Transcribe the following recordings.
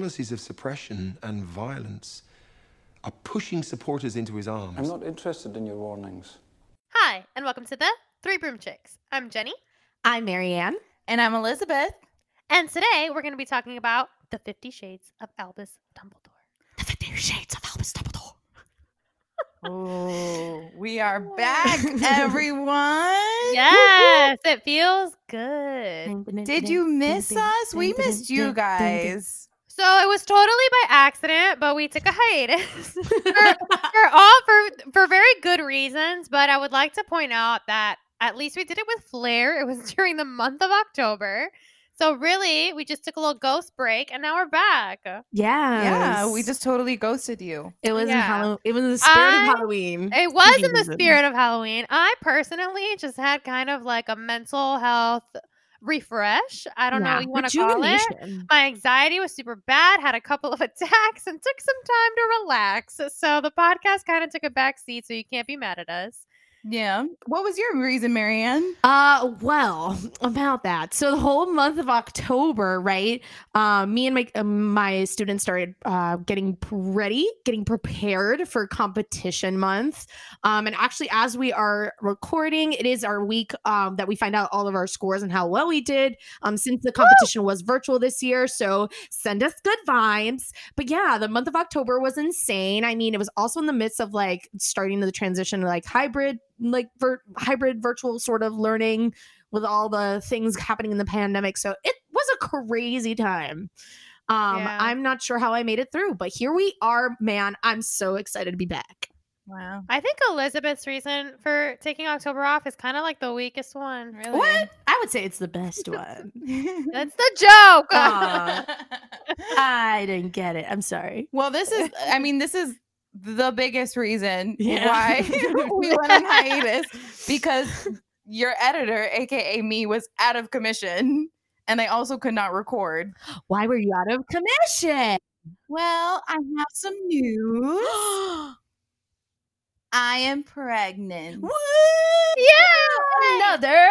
policies of suppression and violence are pushing supporters into his arms. I'm not interested in your warnings. Hi, and welcome to the Three Broom Chicks. I'm Jenny, I'm Marianne. And I'm Elizabeth. and today we're going to be talking about the Fifty Shades of Albus Dumbledore. The Fifty Shades of Albus Dumbledore. Oh, we are back, everyone. Yes, it feels good. Did you miss us? We missed you guys. So it was totally by accident, but we took a hiatus for, for all for for very good reasons. But I would like to point out that at least we did it with flair. It was during the month of October. So really, we just took a little ghost break, and now we're back. Yeah. Yeah, we just totally ghosted you. It was in Yeah. Hallow- It was in the spirit I- of Halloween. It was in the spirit of Halloween. I personally just had kind of like a mental health refresh. I don't know what you want to call it. My anxiety was super bad, had a couple of attacks, and took some time to relax. So the podcast kind of took a back seat, so you can't be mad at us. Yeah. What was your reason, Marianne? Uh, well, about that. So the whole month of October, right? Um, me and my uh, my students started uh, getting ready, getting prepared for competition month. Um, and actually, as we are recording, it is our week um, that we find out all of our scores and how well we did. Um, since the competition was virtual this year, so send us good vibes. But yeah, the month of October was insane. I mean, it was also in the midst of like starting the transition to like hybrid, like vir- hybrid virtual sort of learning with all the things happening in the pandemic. So it was a crazy time. Um, Yeah. I'm not sure how I made it through, but here we are, man. I'm so excited to be back. Wow. I think Elizabeth's reason for taking October off is kind of like the weakest one. Really? What? I would say it's the best one. That's the joke. I didn't get it. I'm sorry. well, this is, I mean, this is the biggest reason Yeah. why we went on hiatus because your editor, aka me, was out of commission and I also could not record. Why were you out of commission? Well, I have some news. I am pregnant. yeah. Another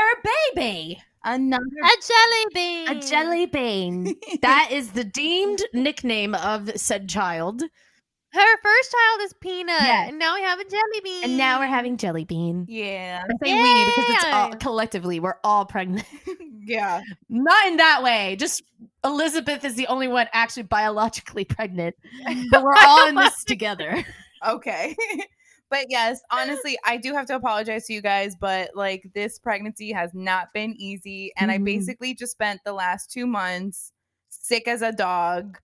baby. Another A jelly bean. A jelly bean. that is the deemed nickname of said child. Her first child is Peanut, Yes. and now we have a jelly bean. And now we're having jelly bean. Yeah. I say we because it's all collectively we're all pregnant. Yeah. Not in that way. Just Elizabeth is the only one actually biologically pregnant. But we're all in this together. Okay. but yes, honestly, I do have to apologize to you guys, but like this pregnancy has not been easy. And I Mhm. basically just spent the last two months sick as a dog,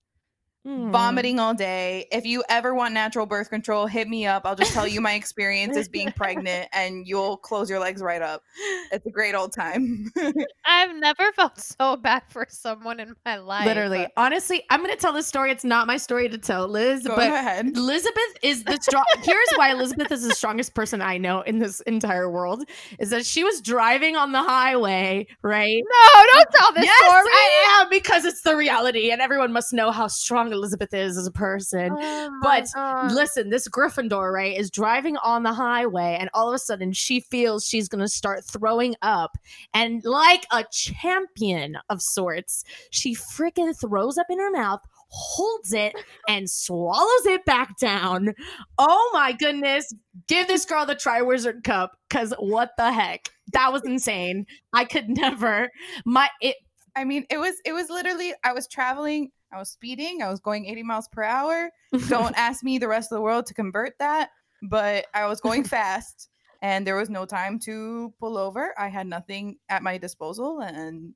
Hmm. vomiting all day. If you ever want natural birth control, hit me up. I'll just tell you my experience as being pregnant and you'll close your legs right up. It's a great old time. I've never felt so bad for someone in my life. Literally. Honestly, I'm gonna tell this story. It's not my story to tell, Liz. Go but ahead. Elizabeth is the strong. Here's why Elizabeth is the strongest person I know in this entire world is that she was driving on the highway, right? No, don't tell this yes, story. I am because it's the reality, and everyone must know how strong Elizabeth is as a person. Oh But God. Listen, this Gryffindor, right, is driving on the highway, and all of a sudden she feels she's gonna start throwing up. And like a champion of sorts, she freaking throws up in her mouth, holds it, and swallows it back down. Oh my goodness. Give this girl the Triwizard Cup, because what the heck? That was insane. I could never. My it I mean, it was it was literally I was traveling, I was speeding, I was going 80 miles per hour. Don't ask me the rest of the world to convert that, but I was going fast and there was no time to pull over. I had nothing at my disposal and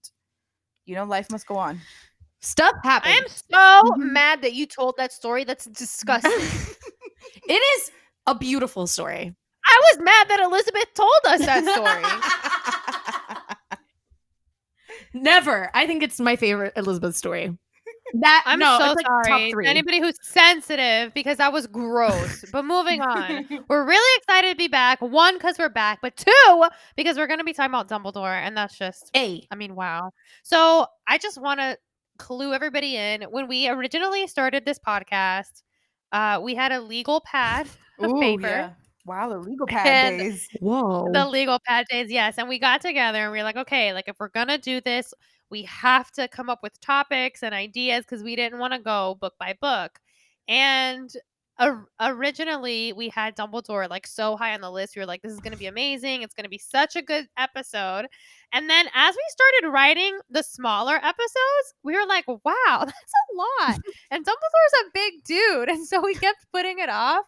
you know, life must go on. stuff happens. I am so Mhm. mad that you told that story. That's disgusting. it is a beautiful story. I was mad that Elizabeth told us that story. Never. I think it's my favorite Elizabeth story. That I'm no, so like sorry. Anybody who's sensitive, because that was gross. but moving on. We're really excited to be back. One, because we're back, but two, because we're going to be talking about Dumbledore, and that's just, A. I mean, wow. So I just want to clue everybody in. When we originally started this podcast, uh, we had a legal pad of Ooh, paper. yeah. Wow, the legal pad And- days. Whoa. the legal pad days yes and we got together and we were like okay like if we're gonna do this we have to come up with topics and ideas because we didn't want to go book by book and or- originally we had dumbledore like so high on the list we were like this is gonna be amazing it's gonna be such a good episode and then as we started writing the smaller episodes we were like wow that's a lot and dumbledore's a big dude and so we kept putting it off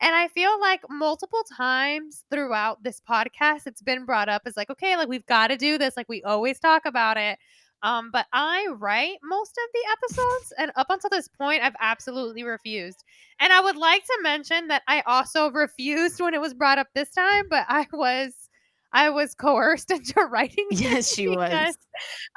and I feel like multiple times throughout this podcast, it's been brought up as like, okay, like we've got to do this. Like we always talk about it. Um, but I write most of the episodes, and up until this point, I've absolutely refused. And I would like to mention that I also refused when it was brought up this time, but I was I was coerced into writing. yes, she was.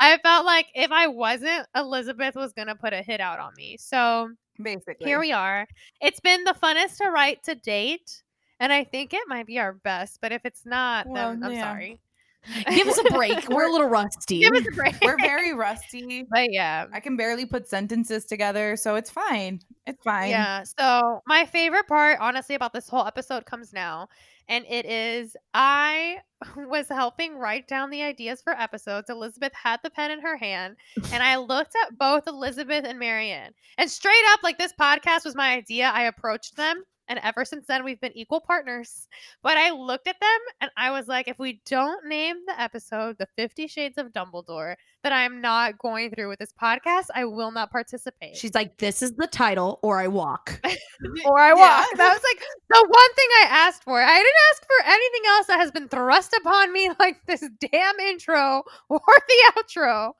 I felt like if I wasn't, Elizabeth was gonna put a hit out on me. So Basically. here we are. It's been the funnest to write to date, and I think it might be our best. But if it's not, Well, then I'm yeah. sorry. Give us a break. We're a little rusty. Give us a break. We're very rusty. but yeah, I can barely put sentences together, so it's fine. It's fine. yeah. So my favorite part, honestly, about this whole episode comes now, and it is I was helping write down the ideas for episodes. Elizabeth had the pen in her hand, and I looked at both Elizabeth and Marianne, and straight up, like this podcast was my idea. I approached them. And ever since then, we've been equal partners. But I looked at them and I was like, if we don't name the episode The Fifty Shades of Dumbledore, then I'm not going through with this podcast. I will not participate. She's like, this is the title, or I walk. or I Yeah. walk. That was like the one thing I asked for. I didn't ask for anything else that has been thrust upon me like this damn intro or the outro.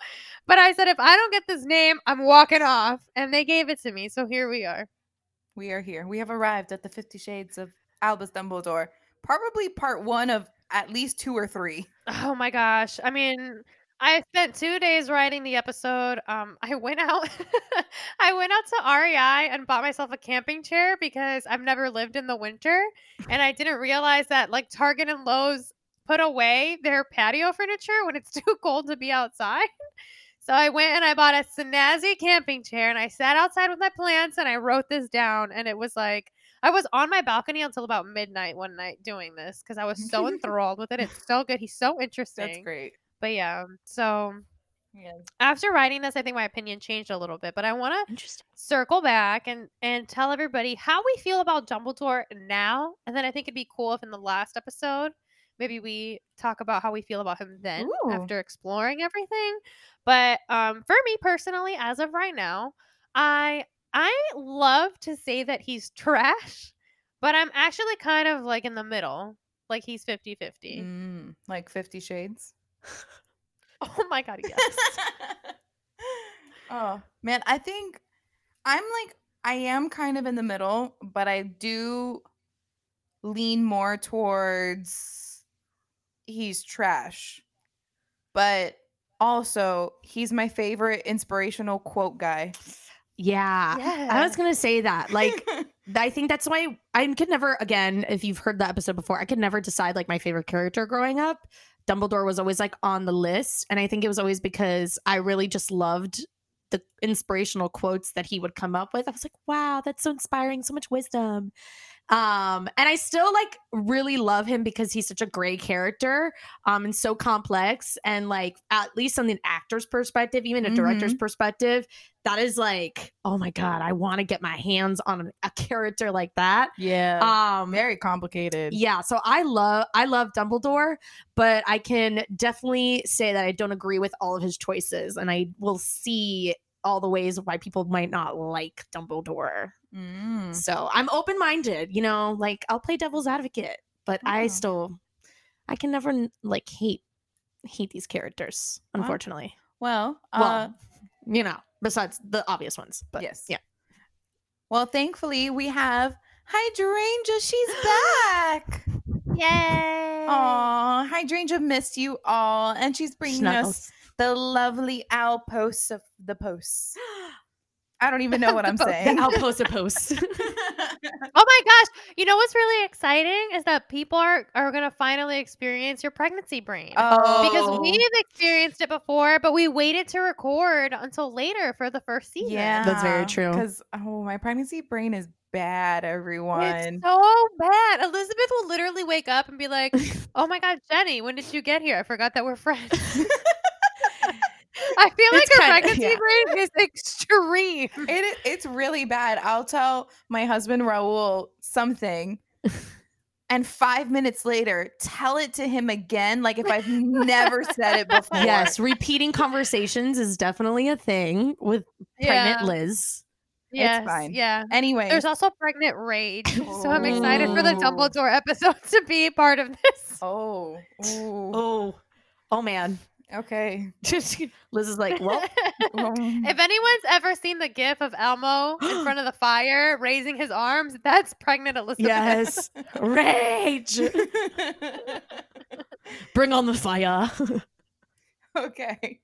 But I said, if I don't get this name, I'm walking off. And they gave it to me. So here we are. We are here. We have arrived at the Fifty Shades of Albus Dumbledore. Probably part one of at least two or three. Oh my gosh. I mean, I spent two days writing the episode. Um, I went out I went out to REI and bought myself a camping chair because I've never lived in the winter. And I didn't realize that like Target and Lowe's put away their patio furniture when it's too cold to be outside. So I went and I bought a snazzy camping chair and I sat outside with my plants and I wrote this down and it was like I was on my balcony until about midnight one night doing this because I was so enthralled with it. It's so good. He's so interesting. That's great. But yeah, so Yeah. after writing this, I think my opinion changed a little bit. But I want to circle back and and tell everybody how we feel about Dumbledore now, and then I think it'd be cool if in the last episode maybe we talk about how we feel about him then Ooh. after exploring everything. But um, for me personally, as of right now, I I love to say that he's trash, but I'm actually kind of like in the middle. Like he's 50-50. Mm, like Fifty Shades. Oh my god, yes. oh man, I think I'm like I am kind of in the middle, but I do lean more towards he's trash. But also, he's my favorite inspirational quote guy. Yeah. I was gonna say that. Like, I think that's why I could never, again, if you've heard the episode before, I could never decide like my favorite character growing up. Dumbledore was always like on the list. And I think it was always because I really just loved the inspirational quotes that he would come up with. I was like, wow, that's so inspiring, so much wisdom. Um, and I still like really love him because he's such a great character, um, and so complex. And like, at least on the actor's perspective, even a director's perspective, that is like, oh my god, I want to get my hands on a character like that. yeah, Um, very complicated. yeah, so I love I love Dumbledore, but I can definitely say that I don't agree with all of his choices, and I will see all the ways why people might not like Dumbledore. Mm. So I'm open minded, you know, like I'll play devil's advocate, but I still I can never like hate hate these characters, unfortunately. Well, uh, Well, you know, besides the obvious ones, but yes, yeah. Well, thankfully we have Hydrangea. She's back. Yay! Aw, Hydrangea missed you all, and she's bringing us the lovely owl posts of the posts. I don't even know what I'm saying. I'll post a post. Oh my gosh! You know what's really exciting is that people are are gonna finally experience your pregnancy brain. oh, Because we've experienced it before, but we waited to record until later for the first season. yeah, That's very true. Because oh, my pregnancy brain is bad, everyone. It's so bad. Elizabeth will literally wake up and be like, "Oh my god, Jenny, when did you get here? I forgot that we're friends." I feel like It's her pregnancy yeah. brain is extreme. it, it's really bad. I'll tell my husband Raul something. And five minutes later, tell it to him again, like if I've never said it before. Yes, repeating conversations is definitely a thing with pregnant Yeah. Liz. Yes, fine. Yeah. Anyway, There's also pregnant rage, so I'm excited for the. Dumbledore episode to be part of this. oh, ooh, Oh, oh man. Okay. Liz is like, well, If anyone's ever seen the gif of Elmo in front of the fire raising his arms, that's pregnant Elizabeth. yes, rage. Bring on the fire. okay.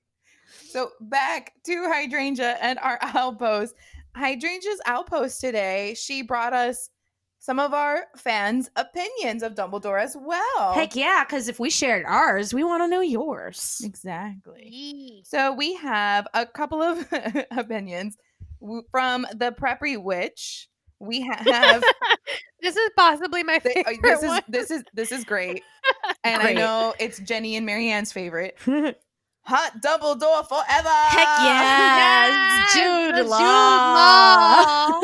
So back to Hydrangea and our owl post. Hydrangea's owl post today, she brought us some of our fans' opinions of Dumbledore as well. Heck yeah, because if we shared ours, we want to know yours. Exactly. Yee. So we have a couple of opinions from the Preppy Witch. We have This is possibly my th- favorite uh, this is this is this is great, and I know it's Jenny and Marianne's favorite. Heck Hot Dumbledore forever. yes, Yes, Jude Jude Law. Law.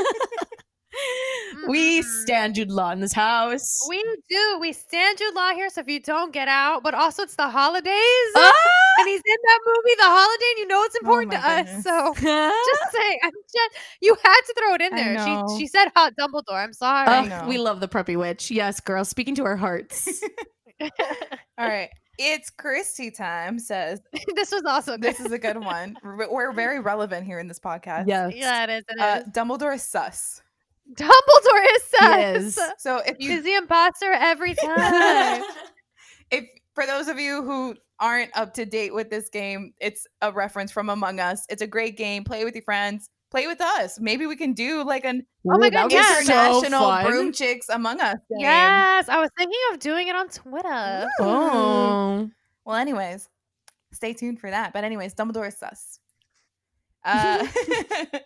We Mm. stand Jude Law in this house. We do. We stand Jude Law here, so if you don't get out, but also it's the holidays, Ah! and he's in that movie, The Holiday, and you know it's important my to us. So just say, I'm just you had to throw it in there. She she said hot Dumbledore. I'm sorry. I Oh, know. we love the preppy witch. Yes, girl, speaking to our hearts. All right. It's Christy time, says. this was awesome. This is a good one. We're we're very relevant here in this podcast. yes. yeah, it is. It is. Uh, Dumbledore is sus. Dumbledore is sus. Yes. So if you He's the imposter every time. if for those of you who aren't up to date with this game, it's a reference from Among Us. It's a great game. Play with your friends. Play with us. Maybe we can do like an Oh my God, yes. international so broom chicks Among Us game. yes, I was thinking of doing it on Twitter. Oh. Well, anyways, stay tuned for that. But anyways, Dumbledore is sus. Uh,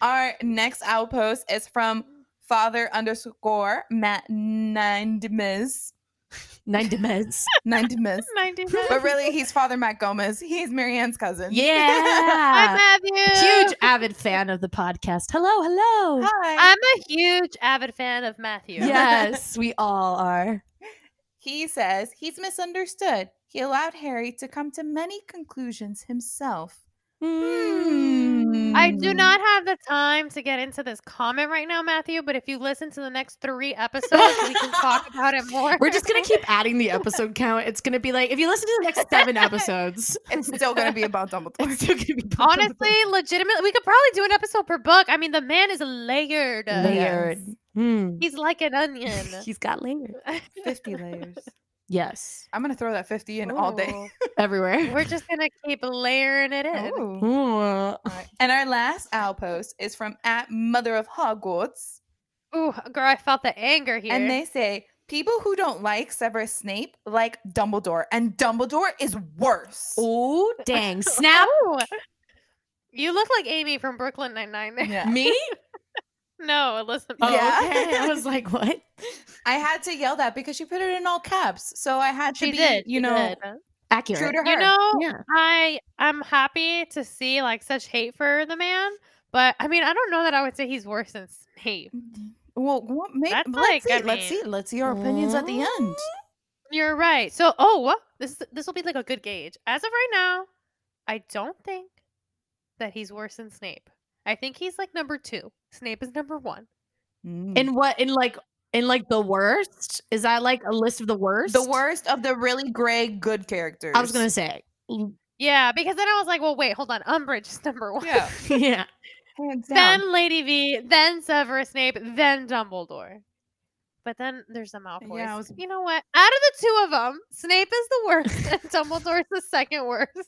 our next owl post is from Father underscore Matt Nindemis. Nine demeds. Nindemis. 90 but really, he's Father Matt Gomez. He's Marianne's cousin. Yeah. Hi, Yeah. Matthew. Huge avid fan of the podcast. Hello, hello. Hi. I'm a huge avid fan of Matthew. Yes, we all are. He says he's misunderstood. He allowed Harry to come to many conclusions himself. I do Hmm. not have the time to get into this comment right now, Matthew, but if you listen to the next three episodes, we can talk about it more. We're just gonna keep adding the episode count. It's gonna be like if you listen to the next seven episodes, It's still going to be about Dumbledore. it's still gonna be about Honestly, legitimately, we could probably do an episode per book. I mean, the man is layered. Dumbledore. layered. Hmm. He's like an onion. He's got layers. 50 layers. Yes, I'm going to throw that 50 in all day. Everywhere. We're just gonna keep layering it in. Ooh. Ooh. All right. And our last owl post is from at Mother of Hogwarts. Ooh, girl, I felt the anger here. And they say, people who don't like Severus Snape like Dumbledore, and Dumbledore is worse. Ooh, dang! Snap Ooh. You look like Amy from Brooklyn Nine Nine. There. Yeah. me. No, Elizabeth. Oh, Yeah. okay. I was like, what? I had to yell that because she put it in all caps. So I had to she be, did. you she know, did. Accurate. true to her. You know, Yeah. I I'm happy to see like such hate for the man, but I mean, I don't know that I would say he's worse than Snape. Mm-hmm. Well, what, maybe, That's let's like, see. I let's see. Let's see our opinions at the end. You're right. So, oh, this this will be like a good gauge. As of right now, I don't think that he's worse than Snape. I think he's like number two. Snape is number one. Mm. In what? In like in like the worst? Is that like a list of the worst? the worst of the really gray good characters. I was gonna say. Yeah, because then I was like, well, wait, hold on. Umbridge is number one. Yeah, yeah. hands down. then Lady V, then Severus Snape, then Dumbledore. But then there's the Malfoy. I was- You know what? Out of the two of them, Snape is the worst, and Dumbledore's the second worst.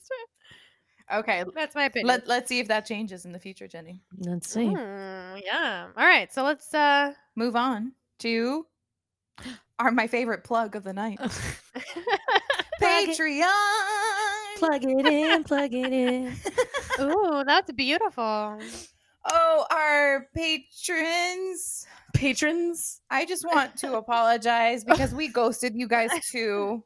okay, That's my opinion. let let's see if that changes in the future, Jenny. Let's see. Hmm, yeah. All right. So let's uh Move on to our my favorite plug of the night. Patreon. Plug it in. Plug it in. Ooh, that's beautiful. Oh, our patrons. patrons. I just want to apologize because we ghosted you guys too.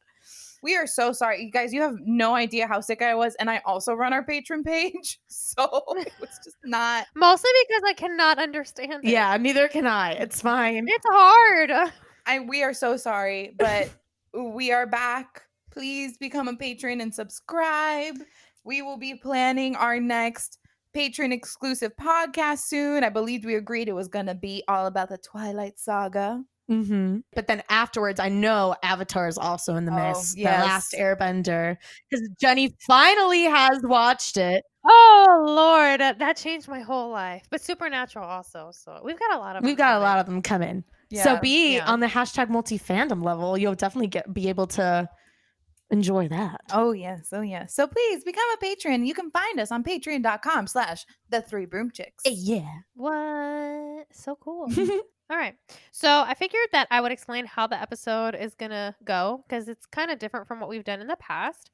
We are so sorry. You guys, you have no idea how sick I was. And I also run our patron page. So it was just not. Mostly because I cannot understand it. Yeah, neither can I. It's fine. It's hard. I we are so sorry, but we are back. Please become a patron and subscribe. We will be planning our next patron exclusive podcast soon. I believed we agreed it was going to be all about the Twilight Saga. Mm-hmm. But then afterwards, I know Avatar is also in the Oh, mix. yes. The Last Airbender, because Jenny finally has watched it. Oh Lord, that changed my whole life. But Supernatural also. So we've got a lot of. We've got a lot of them coming. so be yeah. on the hashtag multi fandom level. You'll definitely get be able to enjoy that. Oh yes, oh yes. So please become a patron. You can find us on patreon.com slash the three broom chicks. yeah. What? So cool. All right. So I figured that I would explain how the episode is going to go because it's kind of different from what we've done in the past.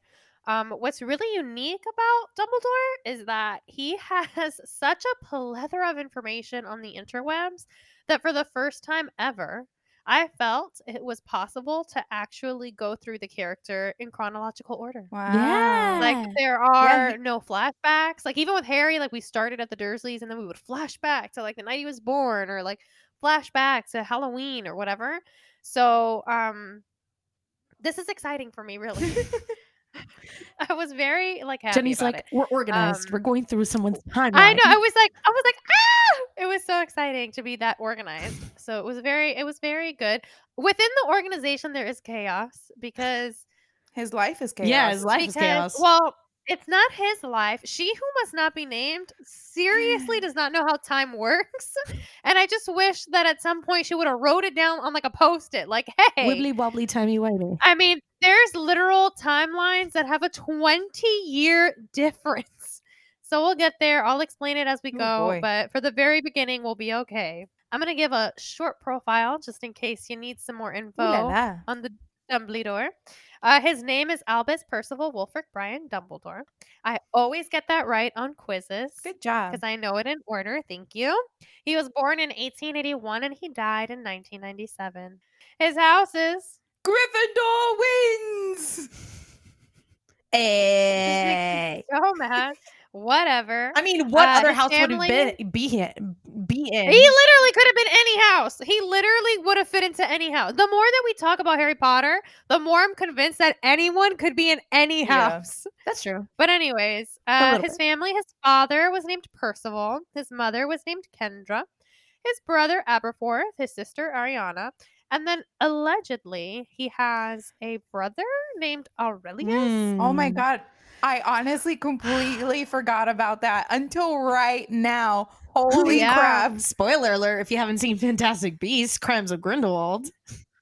Um, what's really unique about Dumbledore is that he has such a plethora of information on the interwebs that for the first time ever, I felt it was possible to actually go through the character in chronological order. Wow. Yeah. Like there are he- no flashbacks. Like even with Harry, like we started at the Dursleys and then we would flash back to like the night he was born or like flashback to Halloween or whatever. So um this is exciting for me really. I was very like Jenny's like, it. we're organized. Um, we're going through someone's timeline. I know. I was like, I was like, ah! It was so exciting to be that organized. So it was very, it was very good. Within the organization, there is chaos because His life is chaos. Yeah, his life is chaos. well it's not his life she who must not be named seriously mm. does not know how time works and i just wish that at some point she would have wrote it down on like a post-it like hey Wibbly wobbly timey wimey. i mean there's literal timelines that have a 20 year difference so we'll get there i'll explain it as we Oh, go boy. but for the very beginning we'll be okay i'm going to give a short profile just in case you need some more info Ooh la la. on the Dumbledore. Uh, his name is Albus Percival Wulfric Brian Dumbledore. I always get that right on quizzes Good job. because I know it in order. Thank you. He was born in 1881 and he died in 1997. His house is Gryffindor wins. Hey. so mad. Whatever. I mean, what Uh, other house would family- have been be He literally could have been any house. He literally would have fit into any house. The more that we talk about Harry Potter, the more I'm convinced that anyone could be in any Yeah. house. That's true. But anyways, uh, his bit. family, his father was named Percival, his mother was named Kendra, his brother Aberforth, his sister Ariana, and then allegedly he has a brother named Aurelius. Oh my Mm. god. I honestly completely forgot about that until right now. Holy Yeah. crap. Spoiler alert: If you haven't seen Fantastic Beasts: Crimes of Grindelwald,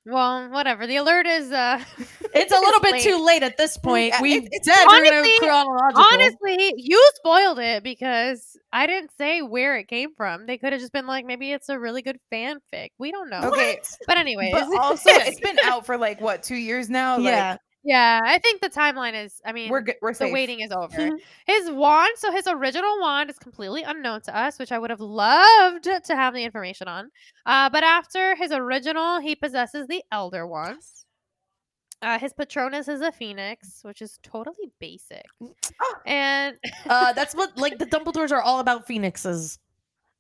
Well, whatever. The alert is uh it's a little bit late. too late at this point. Yeah, we it- it's- said honestly- chronological. Honestly, you spoiled it because I didn't say where it came from. They could have just been like, maybe it's a really good fanfic. We don't know. Okay. But anyway, But also, it's been out for like what, two years now? Like, yeah, I think the timeline is. I mean, we're good. We're the safe. waiting is over. his wand, so his original wand is completely unknown to us, which I would have loved to have the information on. Uh, but after his original, he possesses the Elder Wand. Uh, his Patronus is a phoenix, which is totally basic. Oh. And uh, that's what like the Dumbledores are all about. Phoenixes.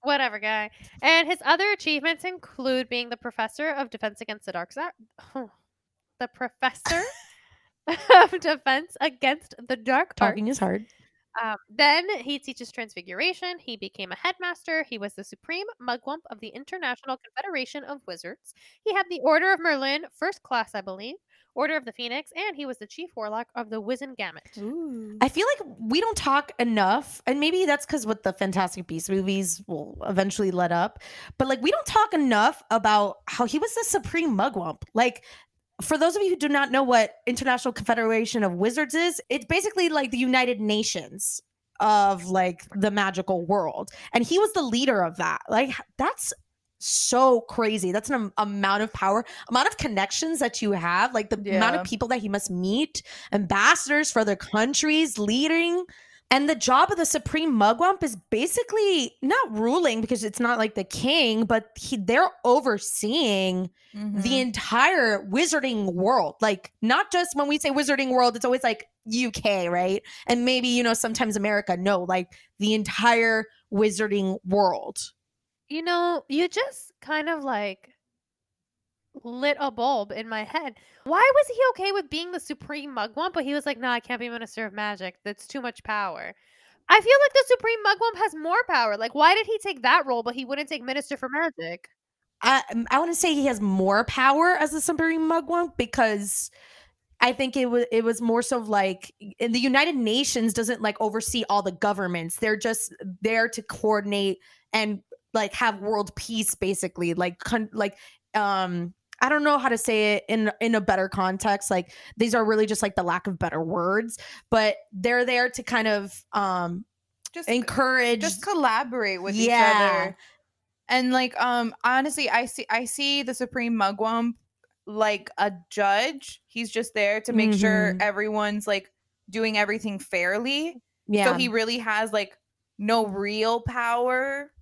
whatever, guy. And his other achievements include being the professor of defense against the dark side. the professor of defense against the dark arts. Talking is hard. Um, then he teaches Transfiguration. He became a headmaster. He was the supreme mugwump of the International Confederation of Wizards. He had the Order of Merlin, first class, I believe, Order of the Phoenix, and he was the chief warlock of the Wizengamot. I feel like we don't talk enough, and maybe that's because what the Fantastic Beasts movies will eventually let up. But like, we don't talk enough about how he was the supreme mugwump. Like, for those of you who do not know what International Confederation of Wizards is, it's basically like the United Nations of like the magical world, and he was the leader of that. Like, that's so crazy. That's an am- amount of power, amount of connections that you have, like the amount of people that he must meet, ambassadors for other countries, leading. And the job of the supreme mugwump is basically not ruling because it's not like the king, but he, they're overseeing Mhm. the entire wizarding world. Like, not just when we say wizarding world, it's always like UK, right? And maybe, you know, sometimes America. No, like the entire wizarding world. You know, you just kind of like lit a bulb in my head. Why was he okay with being the supreme mugwump, but he was like, "No, I can't be minister of magic. That's too much power." I feel like the supreme mugwump has more power. Like, why did he take that role, but he wouldn't take minister for magic? I I want to say he has more power as the supreme mugwump because I think it was it was more so like in the United Nations doesn't like oversee all the governments. They're just there to coordinate and like have world peace basically. Like con- like um I don't know how to say it in in a better context. Like these are really just like the lack of better words, but they're there to kind of um just encourage just collaborate with each other. And like um honestly, I see I see the Supreme Mugwump like a judge. He's just there to make sure Mhm. everyone's like doing everything fairly. yeah. So he really has like no real power.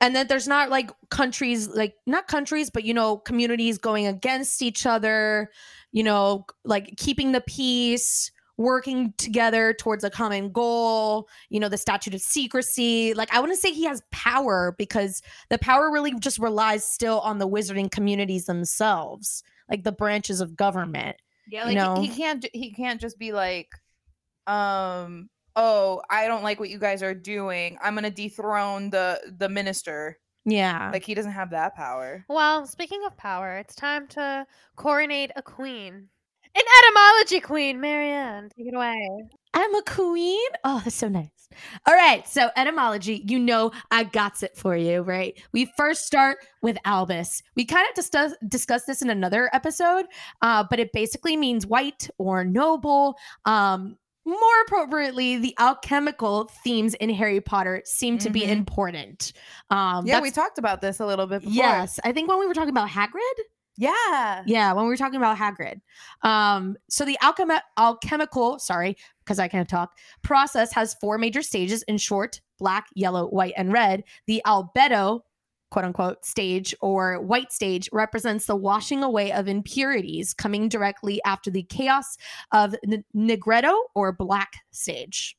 And then there's not like countries like not countries but you know communities going against each other you know like keeping the peace working together towards a common goal you know the statute of secrecy like i wouldn't say he has power because the power really just relies still on the wizarding communities themselves like the branches of government Yeah, like he- know? he can't he can't just be like um oh, I don't like what you guys are doing. I'm going to dethrone the the minister. yeah Like he doesn't have that power. Well, speaking of power, it's time to coronate a queen. An etymology queen, Marianne. Take it away. I'm a queen. Oh, that's so nice. All right. So, etymology, you know, I got it for you, right? We first start with Albus. We kind of discuss, discussed this in another episode, uh, but it basically means white or noble. Um, more appropriately, the alchemical themes in Harry Potter seem to be Mhm. important. Um, Yeah, we talked about this a little bit before. Yes, I think when we were talking about Hagrid, Yeah. yeah, when we were talking about Hagrid. Um, so the alchemi- alchemical, sorry, because I can't talk, process has four major stages in short, black, yellow, white, and red. The albedo, quote unquote, stage or white stage represents the washing away of impurities coming directly after the chaos of n- nigredo or black stage.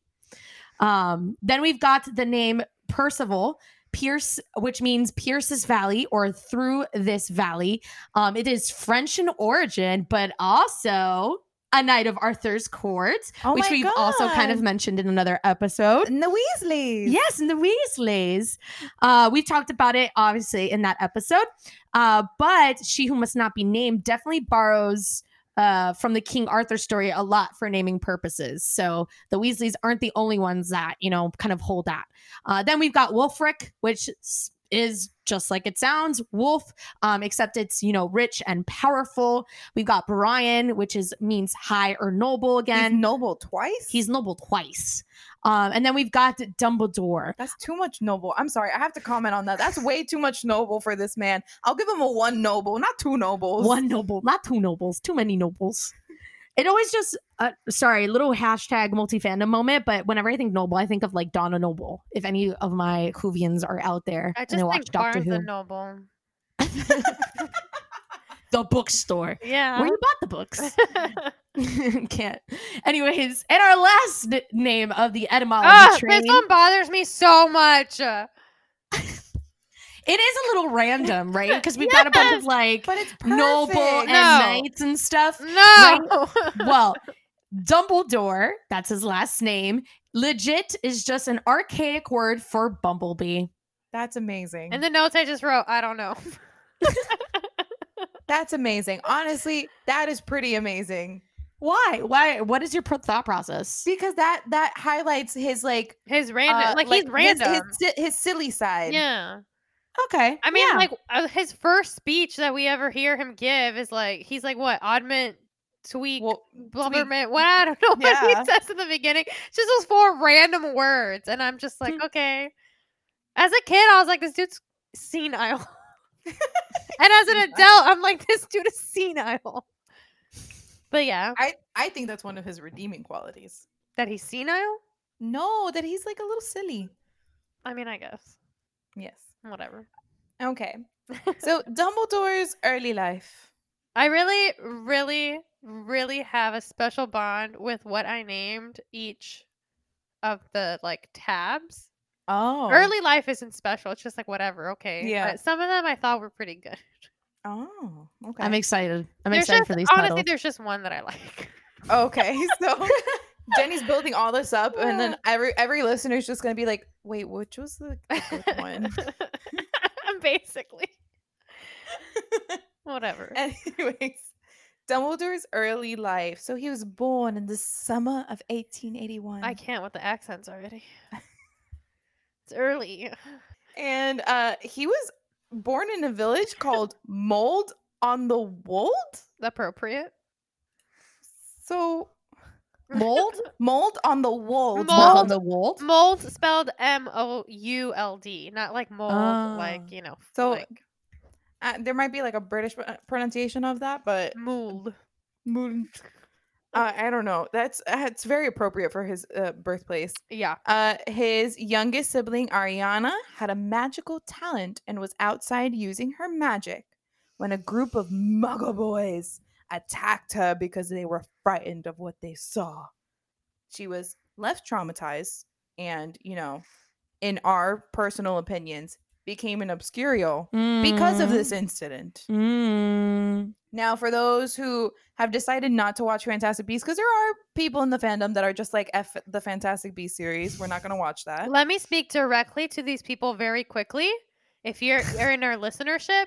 Um, then we've got the name Percival. Pierce, which means Pierce's Valley or through this valley. Um, it is French in origin, but also a knight of Arthur's court, Oh which we've also kind of mentioned in another episode. And the Weasleys. Yes, and the Weasleys. Uh, we talked about it obviously in that episode. Uh, but She Who Must Not Be Named definitely borrows uh, from the King Arthur story a lot for naming purposes. So the Weasleys aren't the only ones that, you know, kind of hold that. Uh, then we've got Wulfric, which s- is just like it sounds, wolf, um, except it's, you know, rich and powerful. We've got Brian, which is means high or noble He's again. noble twice. He's noble twice. Um, and then we've got Dumbledore. That's too much noble. I'm sorry. I have to comment on that. That's way too much noble for this man. I'll give him a one noble, not two nobles. One noble, not two nobles, too many nobles. It always just, uh, sorry, little hashtag multi fandom moment, but whenever I think noble, I think of like Donna Noble. If any of my Whovians are out there I and just they watch Doctor Barnes Who, Noble. the bookstore Yeah. where you bought the books. Can't. Anyways, and our last n- name of the etymology Ah, train. this one bothers me so much. Uh, It is a little random, right? Because we've got a bunch of like But it's noble perfect. and knights and stuff. No. well, Dumbledore, that's his last name. Legit is just an archaic word for bumblebee. That's amazing. In the notes I just wrote, I don't know. That's amazing. Honestly, that is pretty amazing Why? Why? What is your thought process? because that that highlights his like His random, uh, like, he's his- random. his, si- his silly side. yeah. Okay. I mean, yeah. like uh, his first speech that we ever hear him give is like he's like what oddment, tweak, Well, blubberment. What I don't know what Yeah. he says in the beginning. It's just those four random words, and I'm just like, Hmm. okay. As a kid, I was like, this dude's senile, and as an adult, I'm like, this dude is senile. But yeah, I I think that's one of his redeeming qualities. that he's senile. No, that he's like a little silly. I mean, I guess. Yes. Whatever. Okay. So Dumbledore's early life. I really, really, really have a special bond with what I named each of the like tabs. Oh. Early life isn't special. It's just like whatever. Okay. Yeah. But some of them I thought were pretty good. Oh. Okay. I'm excited. I'm There's excited just- for these Honestly, titles. there's just one that I like. Okay, so Jenny's building all this up, and then every every listener's just gonna be like, "Wait, which was the the good one?" Basically. Whatever. Anyways, Dumbledore's early life. So he was born in the summer of 1881, I can't with the accents already. It's early. and uh, he was born in a village called Mould on the Wold. Appropriate. So Mold? Mould on the Wold. Mold. Mold on the wold? Mold spelled M O U L D, not like mold, Oh. like you know. So- like Uh, there might be like a British pronunciation of that, but mold. Mold. Uh, I don't know. That's uh, it's very appropriate for his uh, birthplace. Yeah. Uh, his youngest sibling, Ariana, had a magical talent and was outside using her magic when a group of muggle boys attacked her because they were frightened of what they saw. She was left traumatized and, you know, in our personal opinions, became an obscurial because of this incident. Mm. Now, for those who have decided not to watch Fantastic Beasts, because there are people in the fandom that are just like F the Fantastic Beasts series, we're not going to watch that. Let me speak directly to these people very quickly. If you're, you're in our listenership,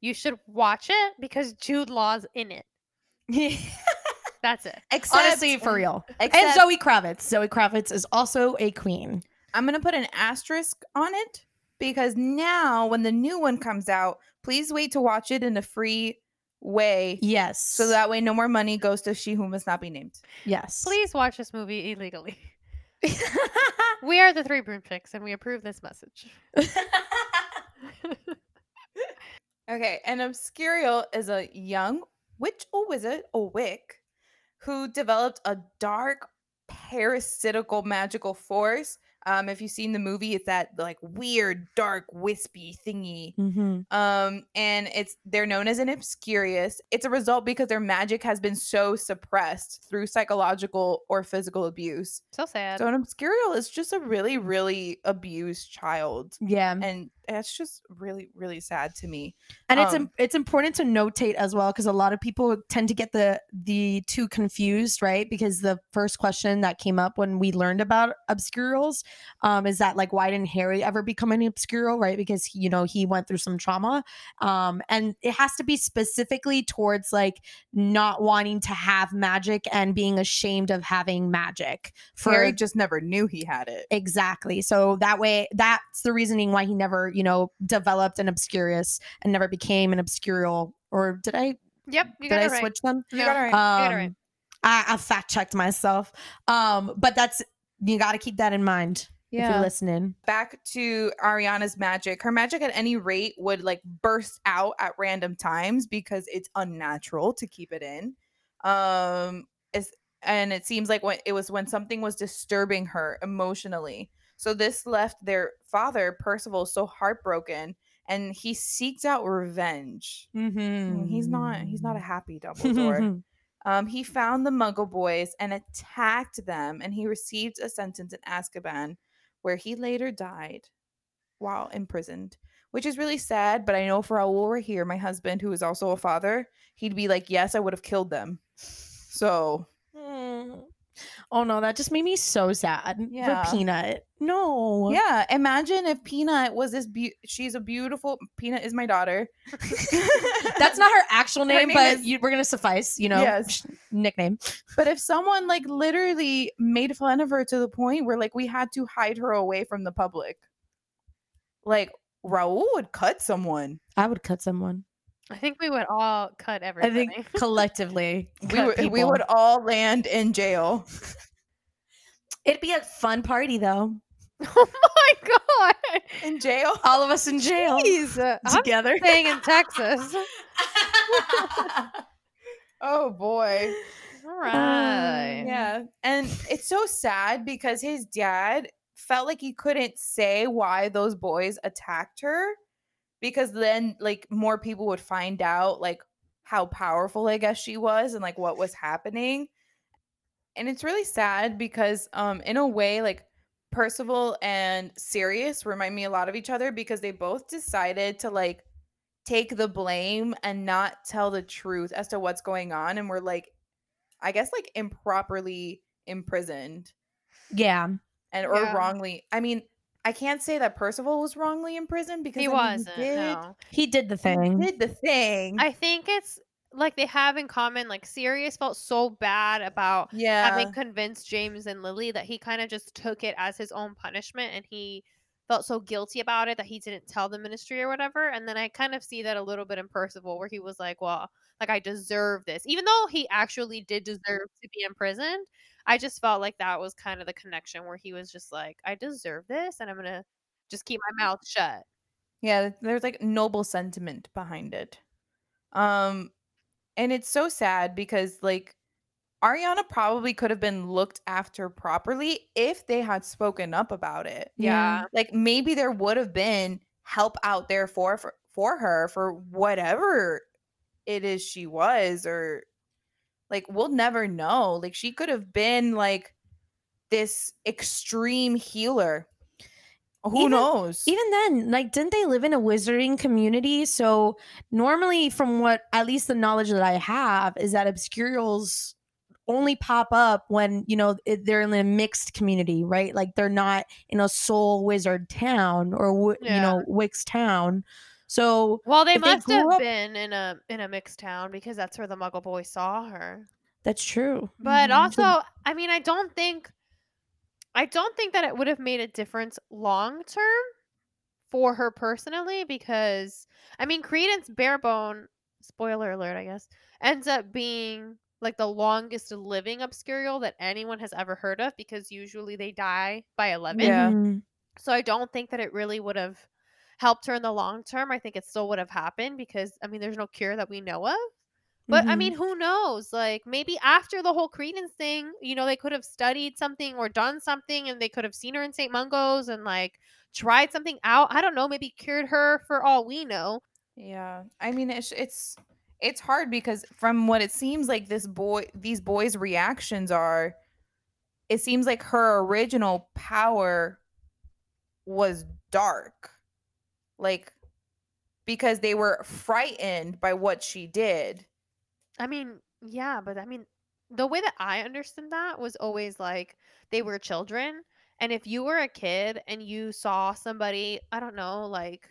you should watch it because Jude Law's in it. That's it. Except, Honestly, for real. and Zoe Kravitz. Zoe Kravitz is also a queen. I'm going to put an asterisk on it because now when the new one comes out, please wait to watch it in a free way. Yes. So that way, no more money goes to She Who Must Not Be Named. yes. Please watch this movie illegally. We are the three broomsticks, and we approve this message. Okay, and Obscurial is a young witch or wizard or wick who developed a dark parasitical magical force. Um, if you've seen the movie, it's that like weird, dark, wispy thingy. hmm Um, and it's they're known as an obscurious. It's a result because their magic has been so suppressed through psychological or physical abuse. So sad. So an obscurial is just a really, really abused child. Yeah. And that's just really, really sad to me. and it's Um, im- it's important to notate as well because a lot of people tend to get the the two confused right because the first question that came up when we learned about obscurals um, is that like why didn't harry ever become an obscural right because you know he went through some trauma um, and it has to be specifically towards like not wanting to have magic and being ashamed of having magic for Harry just never knew he had it. Exactly. So that way, that's the reasoning why he never, you know, developed an obscurious and never became an obscurial. Or did I? Yep, you did got I it right. switch them? You got it right. got it Um, right. I, I fact checked myself. Um, but that's you got to keep that in mind if you're listening. back to Ariana's magic. Her magic at any rate would like burst out at random times because it's unnatural to keep it in. Um is and it seems like when it was when something was disturbing her emotionally. So this left their father, Percival, so heartbroken and he seeks out revenge. Mm-hmm. Mm, He's not he's not a happy Dumbledore. Um, he found the Muggle boys and attacked them, and he received a sentence in Azkaban, where he later died while imprisoned, which is really sad. But I know for Raul over here, my husband, who is also a father, he'd be like, "Yes, I would have killed them." So. Oh no, that just made me so sad Yeah. for Peanut. No. yeah, imagine if Peanut was this. Be- she's a beautiful. Peanut is my daughter. That's not her actual Her name, name but is- you, we're gonna suffice, you know, Yes. nickname. But if someone like literally made fun of her to the point where like we had to hide her away from the public, like Raul would cut someone. I would cut someone. I think we would all cut I think collectively, We would, we would all land in jail. It'd be a fun party though. oh my god! In jail? All of us in jail Jeez, uh, I'm together. staying in Texas. Oh boy. All right. Yeah. And it's so sad because his dad felt like he couldn't say why those boys attacked her because then like more people would find out like how powerful I guess she was and like what was happening. And it's really sad because um in a way like Percival and Sirius remind me a lot of each other because they both decided to like take the blame and not tell the truth as to what's going on and we're like I guess like improperly imprisoned Yeah. and or Yeah. wrongly. I mean, I can't say that Percival was wrongly imprisoned because He I mean, wasn't. did, No. He did the he thing. did the thing. I think it's like they have in common. Like Sirius felt so bad about yeah, having convinced James and Lily that he kind of just took it as his own punishment and he felt so guilty about it that he didn't tell the ministry or whatever. And then I kind of see that a little bit in Percival where he was like, well, like I deserve this. Even though he actually did deserve to be imprisoned, I just felt like that was kind of the connection where he was just like, I deserve this and I'm going to just keep my mouth shut. yeah. There's like noble sentiment behind it. Um, and it's so sad because like Ariana probably could have been looked after properly if they had spoken up about it. Yeah. like maybe there would have been help out there for for, for her for whatever it is she was or like we'll never know like she could have been like this extreme healer who Even- knows Even then, like, didn't they live in a wizarding community? So normally, from what at least the knowledge that I have, is that obscurials only pop up when you know they're in a mixed community, right? Like they're not in a sole wizard town or you Yeah. know Wix town. So Well, they If they must have up- been in a in a mixed town because that's where the Muggle boy saw her. that's true. But Mhm. also, I mean, I don't think I don't think that it would have made a difference long term for her personally because I mean, Credence Barebone, spoiler alert, I guess, ends up being like the longest living obscurial that anyone has ever heard of because usually they die by 11. Yeah. Mhm. So I don't think that it really would have helped her in the long term. I think it still would have happened because I mean, there's no cure that we know of. But I Mhm. mean, who knows? Like maybe after the whole Credence thing, you know, they could have studied something or done something, and they could have seen her in St. Mungo's and like tried something out. I don't know, maybe cured her for all we know. yeah i mean it's it's it's hard because from what it seems like this boy these boys reactions are it seems like her original power was dark like because they were frightened by what she did. I mean, yeah, but I mean, the way that I understood that was always like they were children, and if you were a kid and you saw somebody, I don't know, like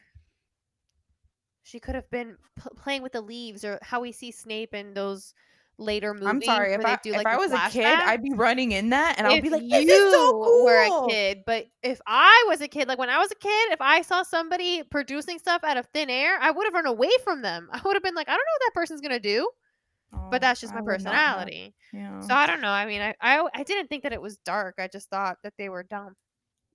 she could have been p- playing with the leaves, or how we see Snape and those later movie. i'm sorry if i do, if like, i was a kid i'd be running in that and i'll be like you this is so cool were a kid, but if I was a kid, like when I was a kid, if I saw somebody producing stuff out of thin air, I would have run away from them. I would have been like, I don't know what that person's gonna do, Oh, but that's just my personality. yeah So I don't know. I mean, I, I I didn't think that it was dark. I just thought that they were dumb.